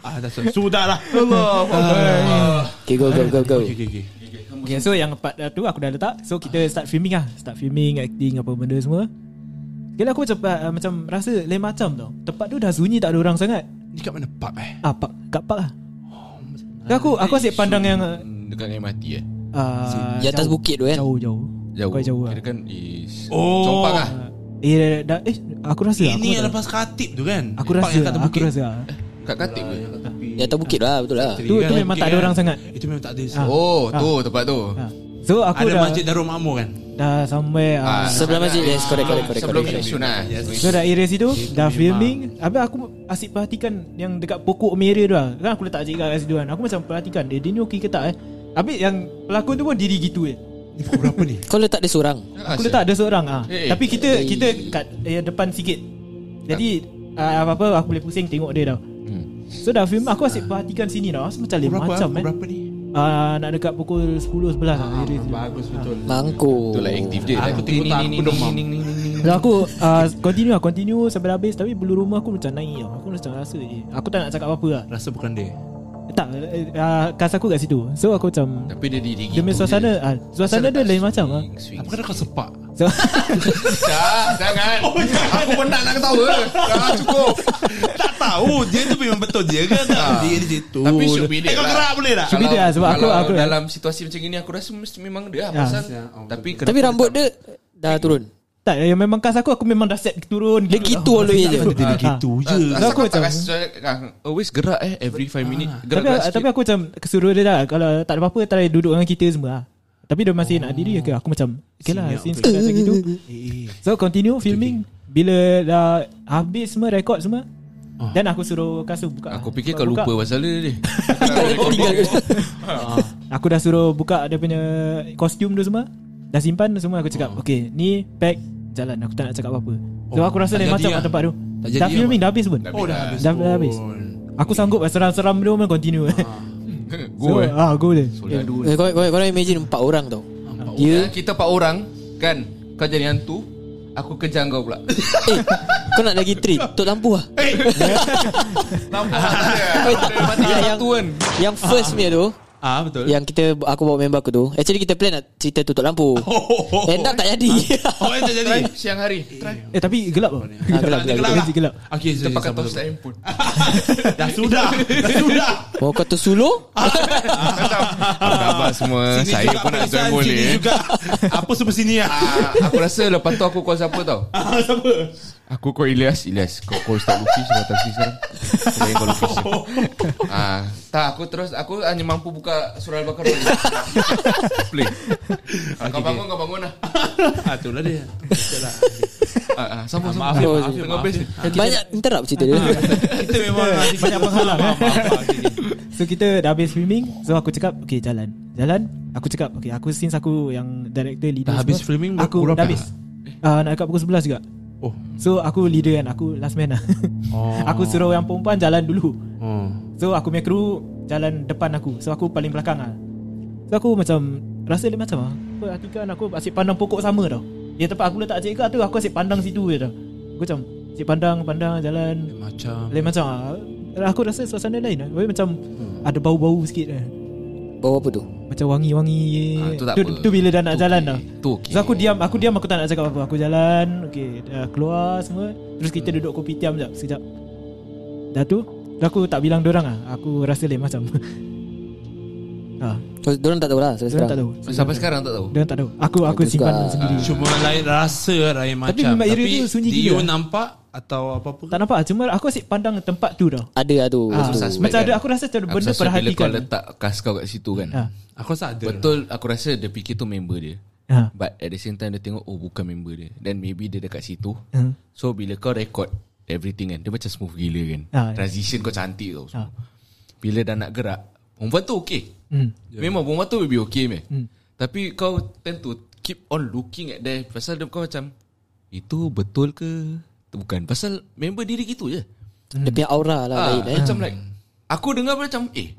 Ah, dah. Sudah lah. Allah Okay go go go go. Okay okay okay. Okay so yang part tu Aku dah letak. So kita start filming lah. Start filming Acting apa benda semua. Kira aku macam uh, Macam rasa lain macam tau. Tempat tu dah sunyi Tak ada orang sangat. Ni kat mana? Pub eh? Ah park. Kat park lah Kan aku aku asyik pandang yang Dekat dengan mati eh? Uh, Di atas bukit tu kan Jauh jauh. Jauh. Quite jauh lah. Kira kan is Oh. Compang lah. Eh dah, eh aku rasa aku Ini yang lepas katip tu kan? Aku rasa yang kat aku bukit. rasa Kat katik ke? Di atas bukit lah Betul lah. Tu- tu memang tak ada orang sangat. Itu memang tak ada. Ah. Oh tu tempat tu. So aku Ada dah masjid Darul Makmur kan dah somewhere uh, Ah, Sebelah masjid Yes correct correct correct, Sebelum correct. Yishun lah So dah area situ Dah filming. Habis aku asyik perhatikan Yang dekat pokok merah tu lah. Kan aku letak cik kat situ kan. Aku macam perhatikan Dia, dia ni okey ke tak eh? Habis yang pelakon tu pun diri gitu eh. Ni pukul berapa ni? [LAUGHS] Kau letak dia seorang? Aku letak ada seorang ah. Eh, Tapi kita kita kat eh, depan sikit. Jadi uh, apa-apa aku boleh pusing tengok dia tau. Hmm. So dah film aku asyik perhatikan sini tau. Macam lain macam eh. Berapa ni uh, Nak dekat pukul 10 11 lah area situ. Bagus betul. Mangko Itulah aktif dia. Aku tengok tak aku demam. So aku uh, continue lah Continue sampai dah habis. Tapi bulu rumah aku macam naik tau. Aku macam rasa eh, Aku tak nak cakap apa-apa lah. Rasa bukan dia? Tak uh, Kas aku kat situ. So aku macam Tapi dia diri Dia punya suasana ah, Suasana dia lain macam lah Apa kata kau sepak so, Dah Jangan. Aku penat nak ketawa. Dah cukup. Tak tahu Dia tu memang betul dia kan Dia di situ. Tapi should be Eh dia kau lah. gerak boleh tak? Should be dia lah, sebab aku- kalau aku- dalam situasi macam ini Aku rasa mesti memang dia lah Ya. pasal Ya, oh, Tapi Tapi rambut dia Dah turun? Tak yang memang kas aku Aku memang dah set turun. Dia gitu always je. Dia Ah, gitu je. Asal aku tak macam- ah, Always gerak eh Every 5 minit Tapi, Gerak-gerak tapi aku macam Kesuruh dia dah. Kalau tak ada apa-apa Try duduk dengan kita semua lah. Tapi dia masih nak diri ke? Aku macam Okay lah Since betul. kita macam gitu. [LAUGHS] Eh, So continue filming. Bila dah Habis semua Rekod semua Ah. Dan aku suruh Kasu buka. Aku fikir kau lupa pasal dia ni. [LAUGHS] [LAUGHS] Kau tinggal Aku dah suruh buka Dia punya Kostum tu semua. Dah simpan semua Aku cakap Okay ni pack. Jalan Aku tak nak cakap apa-apa. So Oh, aku rasa lain jadi macam lah. kat tempat tu. Dah filming dah habis pun. Oh dah habis. Dah, habis. Aku sanggup seram-seram dia pun continue Go eh ah, Go dia. Eh, kau, kau, kau imagine empat orang tau. Ya Kita empat orang Kan? Kau jadi hantu Aku kejar kau pula. [LAUGHS] Eh Kau nak lagi treat Tok lampu [LAUGHS] lah Nampak tak. Mati yang, satu kan? yang first punya tu Ah betul. Yang kita Aku bawa member aku tu Actually kita plan nak Cerita tutup lampu [LAUGHS] End up tak jadi [LAUGHS] Oh, yang tak jadi. Try siang hari Try Eh tapi gelap tau Ah, gelap, gelap, Gelap Gelap, gelap. Okay, Kita sorry, pakai torch sabar. handphone Dah sudah. Dah sudah. Mau kata suluh Gambar semua Sini Saya juga pun nak join boleh juga. Apa semua sini ah? Ah, Aku rasa lepas tu aku call siapa tau Ah, Siapa? Aku call Ilyas Ilyas. Kau call Ustaz Luffy Sudah taksi sekarang. Saya call Luffy ah, Tak aku terus Aku hanya mampu buka Surah Al-Baqarah [LAUGHS] Play. Ah, Kau bangun kau bangun lah. [LAUGHS] Ah, itulah dia. Betul lah. ah, ah, Sama sama Maaf ya, maaf Tengah maaf. Best ya. Banyak interrupt cerita dia. Kita memang banyak penghalang. Maaf, maaf, maaf, sini. So kita dah habis filming. So aku cakap Okay jalan. Jalan Aku cakap Okay aku since aku Yang director leader Dah habis filming Aku dah habis. Uh, Nak dekat pukul 11 juga Oh. So aku leader kan Aku last man lah. [LAUGHS] Oh. Aku suruh yang perempuan jalan dulu. Oh. So aku punya crew Jalan depan aku. So aku paling belakang lah. So aku macam Rasa dia macam Apa Atika aku asyik pandang pokok sama tau? Dia tempat aku letak cik tu Aku asyik pandang situ je tau. Aku macam Asyik pandang Pandang jalan. Macam. Lain macam. Ah. Aku rasa suasana lain lah. Dia Macam Ada bau-bau sikit lah Bawa apa tu? Macam wangi-wangi. Ah, tu tak tu, apa. tu bila dah nak Tu jalan okey. dah. Tu okey. So aku diam Aku diam aku tak nak cakap apa. Aku jalan Okay dah keluar semua. Terus kita duduk kopi tiam sekejap Sekejap. Dah tu Dah aku tak bilang dorang lah Aku rasa lain macam. [LAUGHS] Ha, Oh, Diorang tak tahu lah Sampai Diorang tak sekarang? tahu. Sampai sekarang tak tahu? Diorang tak tahu. Aku aku Aku simpan juga, sendiri. Cuma lain rasa lain macam memang area tu sunyi do gila. you nampak Atau apa-apa Tak nampak Cuma aku asyik pandang tempat tu dah Ada lah tu Ah, Macam kan? ada Aku rasa ada Aku benda rasa bila perhatikan kau letak kas kau kat situ kan ha. Aku rasa ada Betul aku rasa dia fikir tu member dia Ha. But at the same time dia tengok Oh bukan member dia Then maybe dia dekat situ Ha. So bila kau record Everything kan Dia macam smooth gila kan Ah, ya. Transition kau cantik tau Ah. Bila dah nak gerak Perempuan tu okay Hmm. Memang perempuan tu will be okay meh. Hmm. Tapi kau tend to Keep on looking at there Pasal dia kau macam Itu betul ke Bukan Pasal member diri gitu je. Dia punya aura lah ah, lain eh. Macam like Aku dengar macam Eh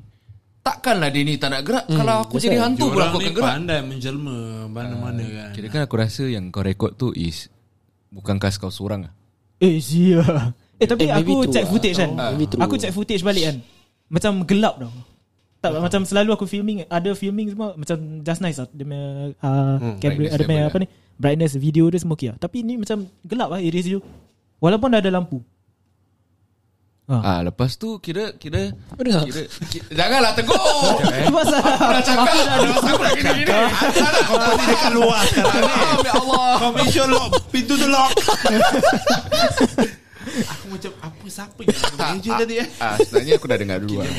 Takkanlah dia ni tak nak gerak. Kalau aku jadi hantu pun aku akan gerak. pandai menjelma Mana-mana kan. Kira kan aku rasa yang kau rekod tu is Bukan kas kau seorang lah Eh sia Eh tapi Eh, aku check lah. footage kan. Oh. Aku check footage balik kan. Macam gelap tau. Tak macam selalu aku filming Ada filming semua Macam just nice lah. Dia punya uh, Hmm, camera, Ada punya apa ni? Brightness video dia semua okay lah. Tapi ni macam gelap lah area situ Walaupun dah ada lampu ha. Ah lepas tu kira kira Apa dengar? kira, kira janganlah tegur. [LAUGHS] Itu pasal Aku dah cakap Aku dah gini gini. Kau pasti dekat luar sekarang ni ya Allah. Kau lock Pintu tu lock [LAUGHS] Aku macam Apa siapa yang [LAUGHS] Manager ah, tadi eh Ah sebenarnya aku dah dengar dulu. ah.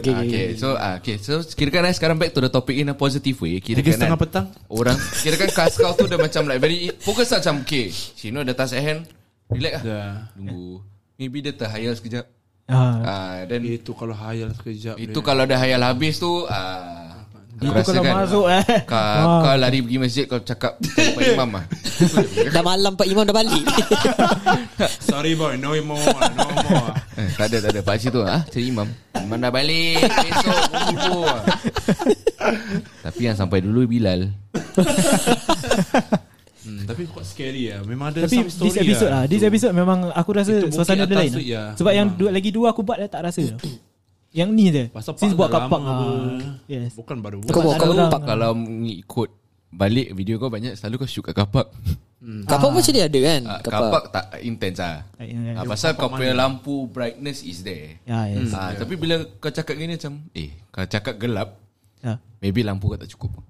Okay, Ah, okay, so ah, okay, so kira kan eh, sekarang back to the topic in a positive way. Kira Tiga kan setengah eh, petang orang kira kan kas kau tu dah macam like very fokus lah macam okay. Shino ada tas at hand. Relax lah. Dah Tunggu. Maybe dia terhayal sekejap. Ah. Then Itu kalau hayal sekejap itu dia. kalau dah hayal habis tu ah aku Itu kalau kan, masuk eh. Kau, Ah. kau lari pergi masjid Kau cakap Pak Imam lah. [LAUGHS] Dah malam Pak Imam dah balik. [LAUGHS] Sorry boy. No more No more. Eh, Tak ada tak ada. Pak Cik tu ah, Cik Imam. Imam dah balik. Besok Kumpul [LAUGHS] Tapi yang sampai dulu Bilal hmm, Tapi quite scary lah Memang ada Tapi some story this episode lah This So, episode memang Aku rasa suasana dia lain lah. ya. Sebab yang Memang. dua, lagi dua aku buat Dia tak rasa [COUGHS] Yang ni je Pasal Since park buat dah kat park lama ah. apa. Yes Bukan baru buat Kau kau orang. pak Kalau mengikut Balik video kau banyak Selalu kau shoot kat kapak Kapak macam dia ada kan ah, Kapak Kapak tak intense lah Ya, ya, ah, ya. Pasal kau punya lampu Brightness is there Ya yes ah, Tapi bila kau cakap gini macam Eh Kalau cakap gelap ya. Maybe lampu kau tak cukup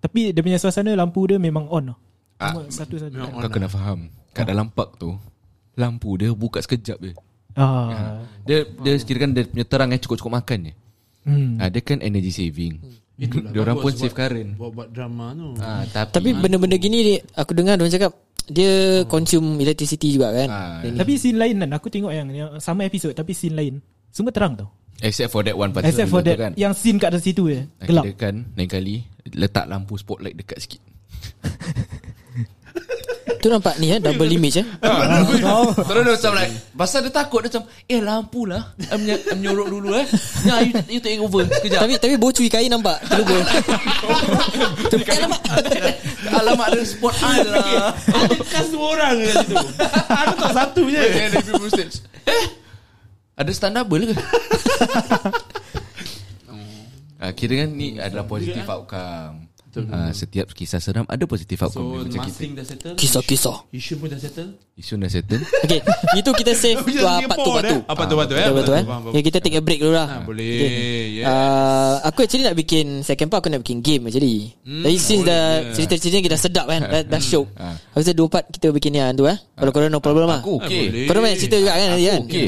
Tapi dia punya suasana Lampu dia memang on. Ah, Cuma satu-satu Kau kena faham Kat dalam park tu Lampu dia buka sekejap je ah. Dia dia kira kan dia punya terang yang cukup-cukup makan je. Hmm. Ha, dia kan energy saving. Itulah Dia orang pun save current. Buat-buat drama tu Ha, tapi Tapi benda-benda gini dia, Aku dengar Diorang cakap Dia consume electricity juga kan Ah, Dia ni. Tapi scene lain kan Aku tengok yang, yang Sama episode Tapi scene lain Semua terang tau except for that one particular Except for tu that kan. Yang scene kat situ je Gelap Kira kan lain kali letak lampu spotlight dekat sikit. [LAUGHS] Tu nampak ni eh Double image eh? Terus dia macam like Pasal dia takut Dia macam Eh lampu lah I menye- I menyorok dulu eh. Ya you, you take over. Sekejap Tapi tapi bocui kain nampak Terlupa. [LAUGHS] [LAUGHS] Alamak Alamak ada spot eye lah. Ada kas dua orang kat situ. Aku tak satu je. Ada Eh? Ada stand double ke? [LAUGHS] Ah, kira kan ni adalah positif outcome. Ah, setiap kisah seram ada positif outcome So, macam kita. dah settle. Kisah-kisah Isu pun dah settle. Isu dah settle. [LAUGHS] Okay Itu kita save [LAUGHS] ah, Part tu Singapore, Part tu eh? Ah, part tu, part tu, eh? Betul betul eh okay, Kita take a break dulu lah Ah, boleh. Okay. Yes. Uh, aku actually nak bikin Second part aku nak bikin game actually hmm, Jadi since dah Cerita-cerita kita dah sedap kan Dah, dah syok Ah. Aku rasa dua part kita bikin yang tu eh Kalau korang no problem lah Aku okey. Korang banyak cerita juga kan nanti kan okey.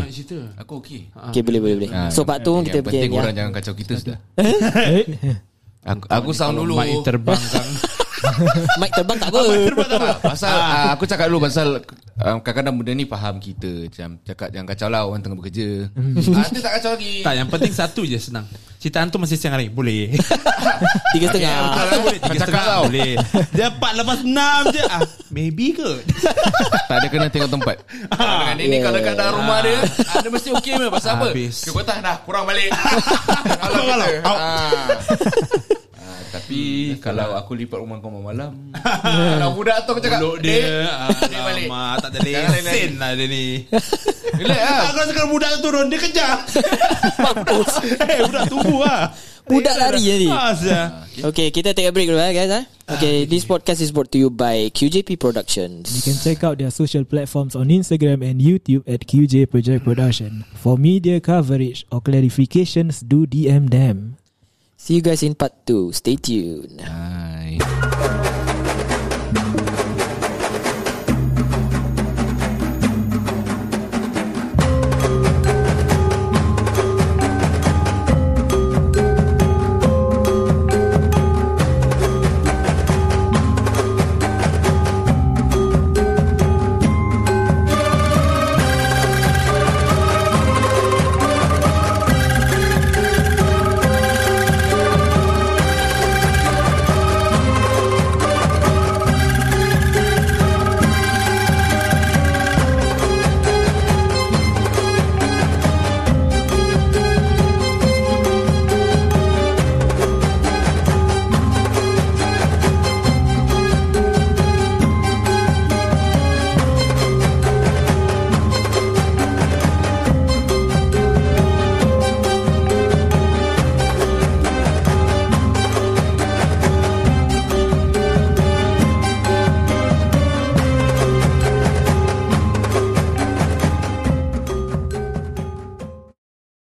Aku okey. Okay boleh boleh boleh So part tu yang kita bikin penting yang orang jangan kacau kita sudah. [LAUGHS] Aku, aku sound dulu. Mic terbang kan. [LAUGHS] [LAUGHS] Mic terbang tak apa Tak, pasal ah, aku cakap dulu pasal um, kadang-kadang benda ni faham kita macam cakap jangan kacau lah orang tengah bekerja. Nanti tak kacau lagi. Tak, yang penting satu je senang. Cerita hantu masih siang hari. Boleh. [LAUGHS] Tiga setengah boleh. Tiga setengah tau. boleh. Dia empat lepas enam je. Ah, maybe ke? [LAUGHS] tak ada kena tengok tempat. Dengan dia ni kalau dekat dalam rumah dia, dia mesti okey pasal apa? Kata dah kurang balik. kalau Kalau, Ah. Ah, tapi kalau aku lipat rumah kau malam [LAUGHS] Kalau budak tu aku cakap Mulut dia. Eh, Alamak, tak ada lesen lah dia ni. [LAUGHS] Relax lah Aku rasa kalau budak turun, dia kejar. [LAUGHS] Eh, budak tunggu lah. Budak lari tadi Ah, sia. Okay kita take a break dulu eh guys eh Okay this podcast is brought to you by QJP Productions You can check out their social platforms on Instagram and YouTube at QJ Project Production. For media coverage or clarifications, do DM them. See you guys in part 2 Stay tuned. Hai